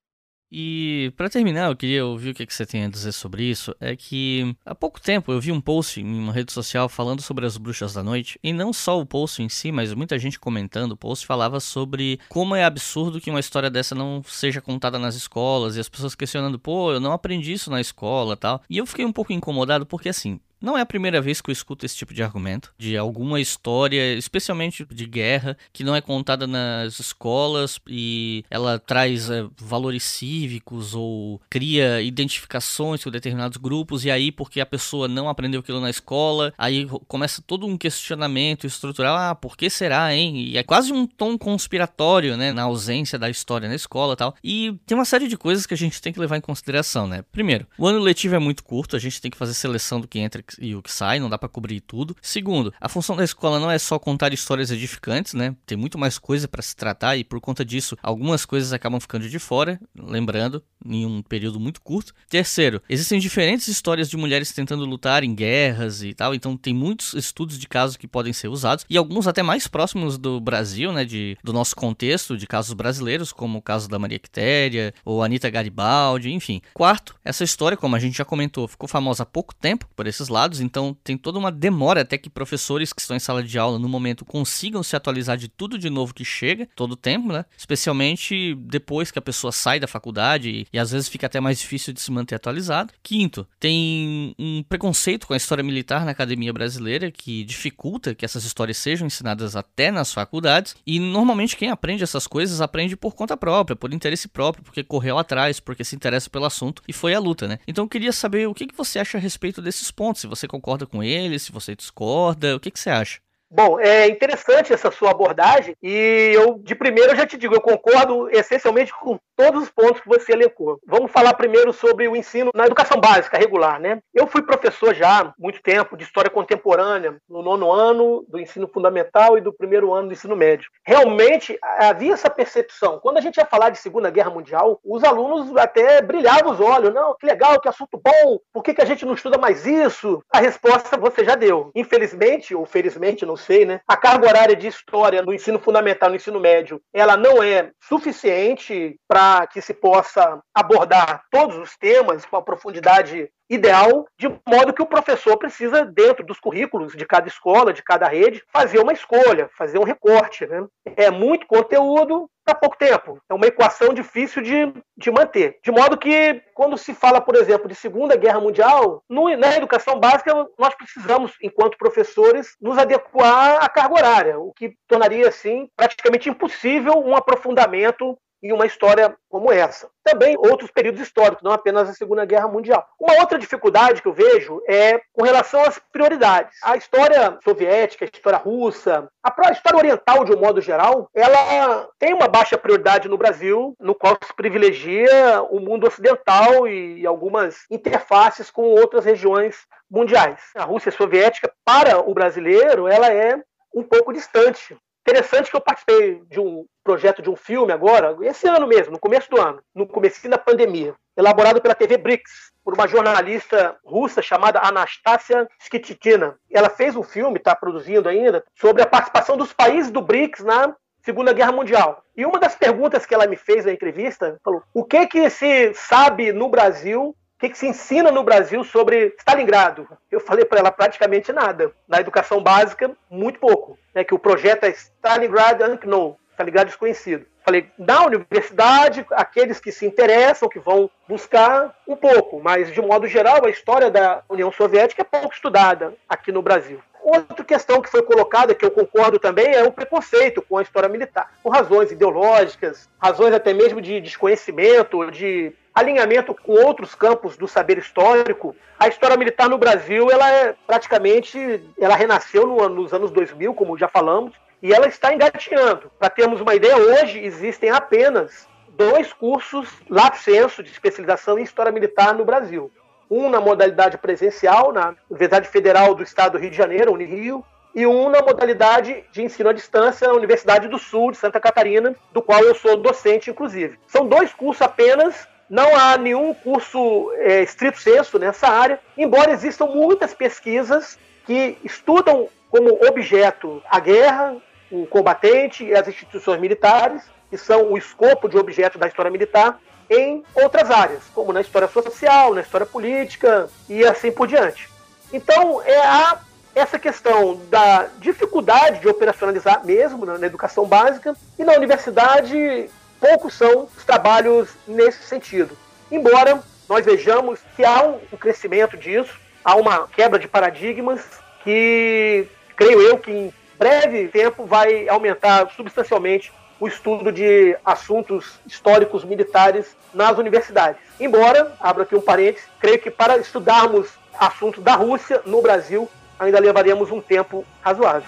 E para terminar, eu queria ouvir o que você tem a dizer sobre isso. É que há pouco tempo eu vi um post em uma rede social falando sobre as bruxas da noite. E não só o post em si, mas muita gente comentando. O post falava sobre como é absurdo que uma história dessa não seja contada nas escolas. E as pessoas questionando, pô, eu não aprendi isso na escola tal. E eu fiquei um pouco incomodado porque assim, não é a primeira vez que eu escuto esse tipo de argumento, de alguma história, especialmente de guerra, que não é contada nas escolas e ela traz é, valores cívicos ou cria identificações com determinados grupos, e aí, porque a pessoa não aprendeu aquilo na escola, aí começa todo um questionamento estrutural: ah, por que será, hein? E é quase um tom conspiratório, né, na ausência da história na escola e tal. E tem uma série de coisas que a gente tem que levar em consideração, né? Primeiro, o ano letivo é muito curto, a gente tem que fazer seleção do que entra e o que sai, não dá para cobrir tudo. Segundo, a função da escola não é só contar histórias edificantes, né? Tem muito mais coisa para se tratar e por conta disso, algumas coisas acabam ficando de fora, lembrando, em um período muito curto. Terceiro, existem diferentes histórias de mulheres tentando lutar em guerras e tal, então tem muitos estudos de casos que podem ser usados e alguns até mais próximos do Brasil, né, de, do nosso contexto, de casos brasileiros, como o caso da Maria Quitéria ou Anita Garibaldi, enfim. Quarto, essa história, como a gente já comentou, ficou famosa há pouco tempo por esses lados então tem toda uma demora até que professores que estão em sala de aula no momento consigam se atualizar de tudo de novo que chega, todo o tempo, né? Especialmente depois que a pessoa sai da faculdade e, e às vezes fica até mais difícil de se manter atualizado. Quinto, tem um preconceito com a história militar na academia brasileira que dificulta que essas histórias sejam ensinadas até nas faculdades e normalmente quem aprende essas coisas aprende por conta própria, por interesse próprio, porque correu atrás, porque se interessa pelo assunto e foi a luta, né? Então eu queria saber o que você acha a respeito desses pontos, se você concorda com ele, se você discorda, o que, que você acha? Bom, é interessante essa sua abordagem e eu, de primeiro, já te digo, eu concordo essencialmente com todos os pontos que você elencou. Vamos falar primeiro sobre o ensino na educação básica regular, né? Eu fui professor já há muito tempo de história contemporânea, no nono ano do ensino fundamental e do primeiro ano do ensino médio. Realmente havia essa percepção. Quando a gente ia falar de Segunda Guerra Mundial, os alunos até brilhavam os olhos. Não, que legal, que assunto bom, por que, que a gente não estuda mais isso? A resposta você já deu. Infelizmente, ou felizmente, não né? A carga horária de história no ensino fundamental, no ensino médio, ela não é suficiente para que se possa abordar todos os temas com a profundidade ideal, de modo que o professor precisa, dentro dos currículos de cada escola, de cada rede, fazer uma escolha, fazer um recorte. Né? É muito conteúdo para pouco tempo. É uma equação difícil de, de manter. De modo que, quando se fala, por exemplo, de Segunda Guerra Mundial, no, na educação básica, nós precisamos, enquanto professores, nos adequar à carga horária, o que tornaria, assim, praticamente impossível um aprofundamento em uma história como essa. Também outros períodos históricos, não apenas a Segunda Guerra Mundial. Uma outra dificuldade que eu vejo é com relação às prioridades. A história soviética, a história russa, a história oriental de um modo geral, ela tem uma baixa prioridade no Brasil, no qual se privilegia o mundo ocidental e algumas interfaces com outras regiões mundiais. A Rússia soviética, para o brasileiro, ela é um pouco distante Interessante que eu participei de um projeto de um filme agora, esse ano mesmo, no começo do ano, no começo da pandemia, elaborado pela TV BRICS, por uma jornalista russa chamada Anastasia Skititina. Ela fez um filme, está produzindo ainda, sobre a participação dos países do BRICS na Segunda Guerra Mundial. E uma das perguntas que ela me fez na entrevista falou: o que que se sabe no Brasil que, que se ensina no Brasil sobre Stalingrado? Eu falei para ela praticamente nada. Na educação básica, muito pouco. Né, que o projeto é Stalingrad Unknown, Stalingrado desconhecido. Falei, na universidade, aqueles que se interessam, que vão buscar um pouco, mas de modo geral, a história da União Soviética é pouco estudada aqui no Brasil. Outra questão que foi colocada, que eu concordo também, é o preconceito com a história militar, por razões ideológicas, razões até mesmo de desconhecimento, de alinhamento com outros campos do saber histórico, a história militar no Brasil, ela é praticamente, ela renasceu no, nos anos 2000, como já falamos, e ela está engateando. Para termos uma ideia, hoje existem apenas dois cursos lato senso de especialização em história militar no Brasil. Um na modalidade presencial, na Universidade Federal do Estado do Rio de Janeiro, Unirio, e um na modalidade de ensino à distância na Universidade do Sul de Santa Catarina, do qual eu sou docente, inclusive. São dois cursos apenas não há nenhum curso é, estrito senso nessa área, embora existam muitas pesquisas que estudam como objeto a guerra, o combatente e as instituições militares, que são o escopo de objeto da história militar, em outras áreas, como na história social, na história política e assim por diante. Então, é a, essa questão da dificuldade de operacionalizar mesmo na, na educação básica e na universidade poucos são os trabalhos nesse sentido. Embora nós vejamos que há um crescimento disso, há uma quebra de paradigmas que, creio eu, que em breve tempo vai aumentar substancialmente o estudo de assuntos históricos militares nas universidades. Embora, abro aqui um parênteses, creio que para estudarmos assuntos da Rússia no Brasil ainda levaríamos um tempo razoável.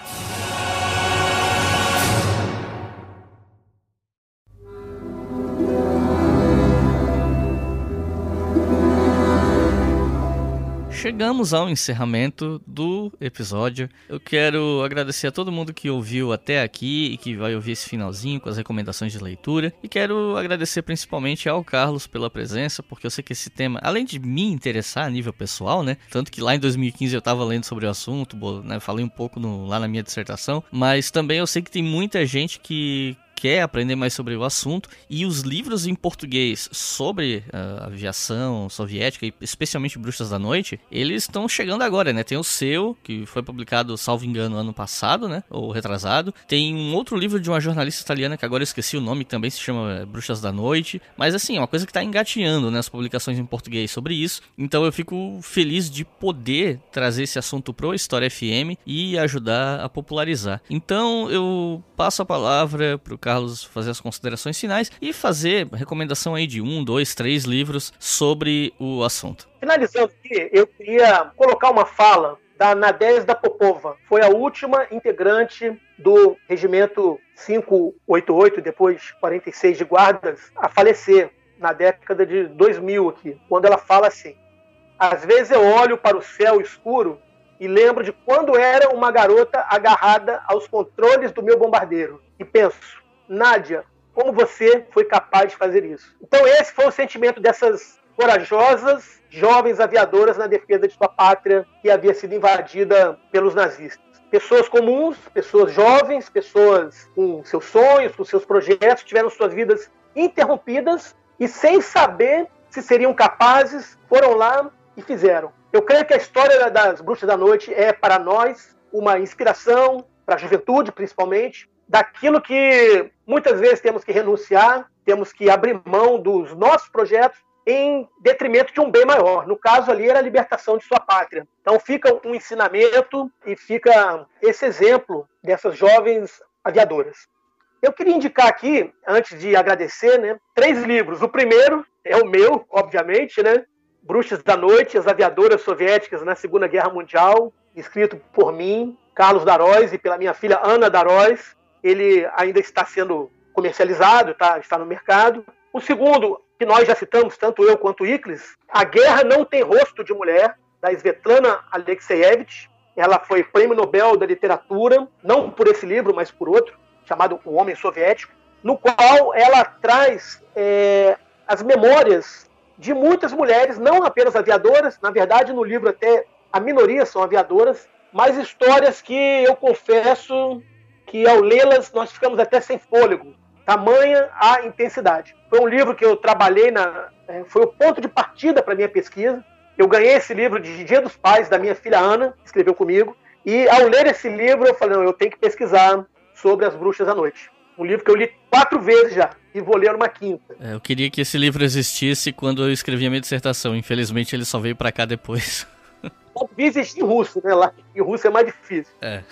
Chegamos ao encerramento do episódio. Eu quero agradecer a todo mundo que ouviu até aqui e que vai ouvir esse finalzinho com as recomendações de leitura. E quero agradecer principalmente ao Carlos pela presença, porque eu sei que esse tema, além de me interessar a nível pessoal, né? Tanto que lá em 2015 eu estava lendo sobre o assunto, né, falei um pouco no, lá na minha dissertação, mas também eu sei que tem muita gente que quer aprender mais sobre o assunto e os livros em português sobre uh, aviação soviética e especialmente Bruxas da Noite, eles estão chegando agora, né? Tem o seu, que foi publicado, salvo engano, ano passado, né? Ou retrasado. Tem um outro livro de uma jornalista italiana que agora eu esqueci o nome, também se chama eh, Bruxas da Noite. Mas assim, é uma coisa que está engatinhando, né? As publicações em português sobre isso. Então eu fico feliz de poder trazer esse assunto pro História FM e ajudar a popularizar. Então eu passo a palavra pro Carlos fazer as considerações finais e fazer recomendação aí de um, dois, três livros sobre o assunto. Finalizando aqui, eu queria colocar uma fala da Nadezhda Popova. Foi a última integrante do regimento 588, depois 46 de guardas, a falecer na década de 2000 aqui, quando ela fala assim: Às vezes eu olho para o céu escuro e lembro de quando era uma garota agarrada aos controles do meu bombardeiro e penso, Nádia, como você foi capaz de fazer isso? Então esse foi o sentimento dessas corajosas jovens aviadoras na defesa de sua pátria que havia sido invadida pelos nazistas. Pessoas comuns, pessoas jovens, pessoas com seus sonhos, com seus projetos, tiveram suas vidas interrompidas e sem saber se seriam capazes, foram lá e fizeram. Eu creio que a história das Bruxas da Noite é para nós uma inspiração, para a juventude principalmente, daquilo que muitas vezes temos que renunciar, temos que abrir mão dos nossos projetos em detrimento de um bem maior. No caso ali era a libertação de sua pátria. Então fica um ensinamento e fica esse exemplo dessas jovens aviadoras. Eu queria indicar aqui, antes de agradecer, né, três livros. O primeiro é o meu, obviamente, né? Bruxas da Noite, as aviadoras soviéticas na Segunda Guerra Mundial, escrito por mim, Carlos Daróis, e pela minha filha Ana Daróis. Ele ainda está sendo comercializado, tá, está no mercado. O segundo, que nós já citamos, tanto eu quanto o Iclis, A Guerra Não Tem Rosto de Mulher, da Svetlana Alexeyevich. Ela foi prêmio Nobel da Literatura, não por esse livro, mas por outro, chamado O Homem Soviético, no qual ela traz é, as memórias de muitas mulheres, não apenas aviadoras, na verdade, no livro até a minoria são aviadoras, mas histórias que eu confesso que ao lê-las nós ficamos até sem fôlego tamanha a intensidade. Foi um livro que eu trabalhei na. É, foi o ponto de partida para minha pesquisa. Eu ganhei esse livro de Dia dos Pais da minha filha Ana, que escreveu comigo. E ao ler esse livro, eu falei: não, eu tenho que pesquisar sobre as bruxas à noite. Um livro que eu li quatro vezes já e vou ler uma quinta. É, eu queria que esse livro existisse quando eu escrevi a minha dissertação. Infelizmente, ele só veio para cá depois. Existe em russo, né? Lá em russo é mais difícil. É.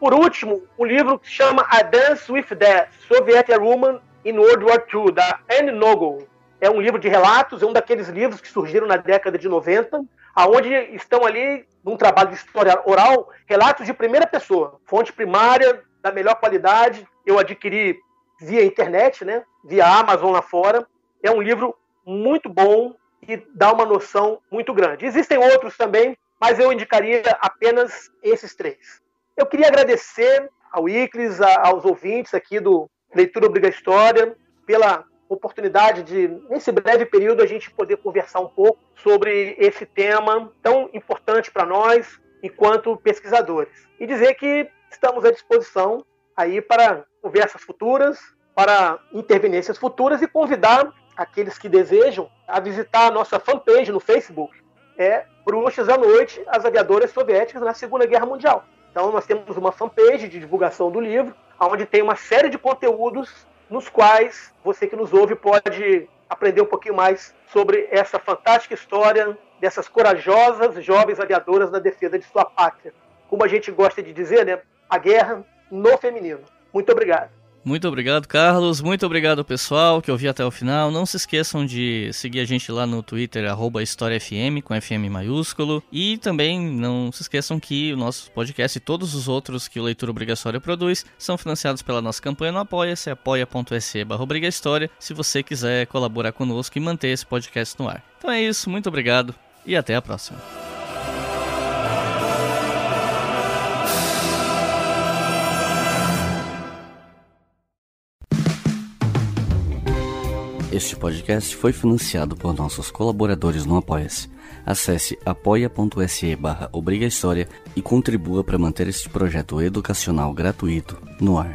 Por último, um livro que chama A Dance with Death, Soviet Woman in World War II, da Anne Nogel. É um livro de relatos, é um daqueles livros que surgiram na década de 90, aonde estão ali, num trabalho de história oral, relatos de primeira pessoa, fonte primária, da melhor qualidade. Eu adquiri via internet, né? via Amazon lá fora. É um livro muito bom e dá uma noção muito grande. Existem outros também, mas eu indicaria apenas esses três. Eu queria agradecer ao Iclis, aos ouvintes aqui do Leitura Obriga História, pela oportunidade de, nesse breve período, a gente poder conversar um pouco sobre esse tema tão importante para nós, enquanto pesquisadores. E dizer que estamos à disposição aí para conversas futuras, para intervenências futuras e convidar aqueles que desejam a visitar a nossa fanpage no Facebook. É Bruxas à Noite, as aviadoras soviéticas na Segunda Guerra Mundial. Então, nós temos uma fanpage de divulgação do livro, onde tem uma série de conteúdos nos quais você que nos ouve pode aprender um pouquinho mais sobre essa fantástica história dessas corajosas jovens aviadoras na defesa de sua pátria. Como a gente gosta de dizer, né? A guerra no feminino. Muito obrigado. Muito obrigado, Carlos. Muito obrigado, pessoal, que ouviu até o final. Não se esqueçam de seguir a gente lá no Twitter, HistóriaFM, com FM maiúsculo. E também não se esqueçam que o nosso podcast e todos os outros que o Leitura Obrigatória produz são financiados pela nossa campanha no Apoia-se, apoia.se barra se você quiser colaborar conosco e manter esse podcast no ar. Então é isso, muito obrigado e até a próxima. Este podcast foi financiado por nossos colaboradores no Apoia-se. Acesse apoia.se barra e contribua para manter este projeto educacional gratuito no ar.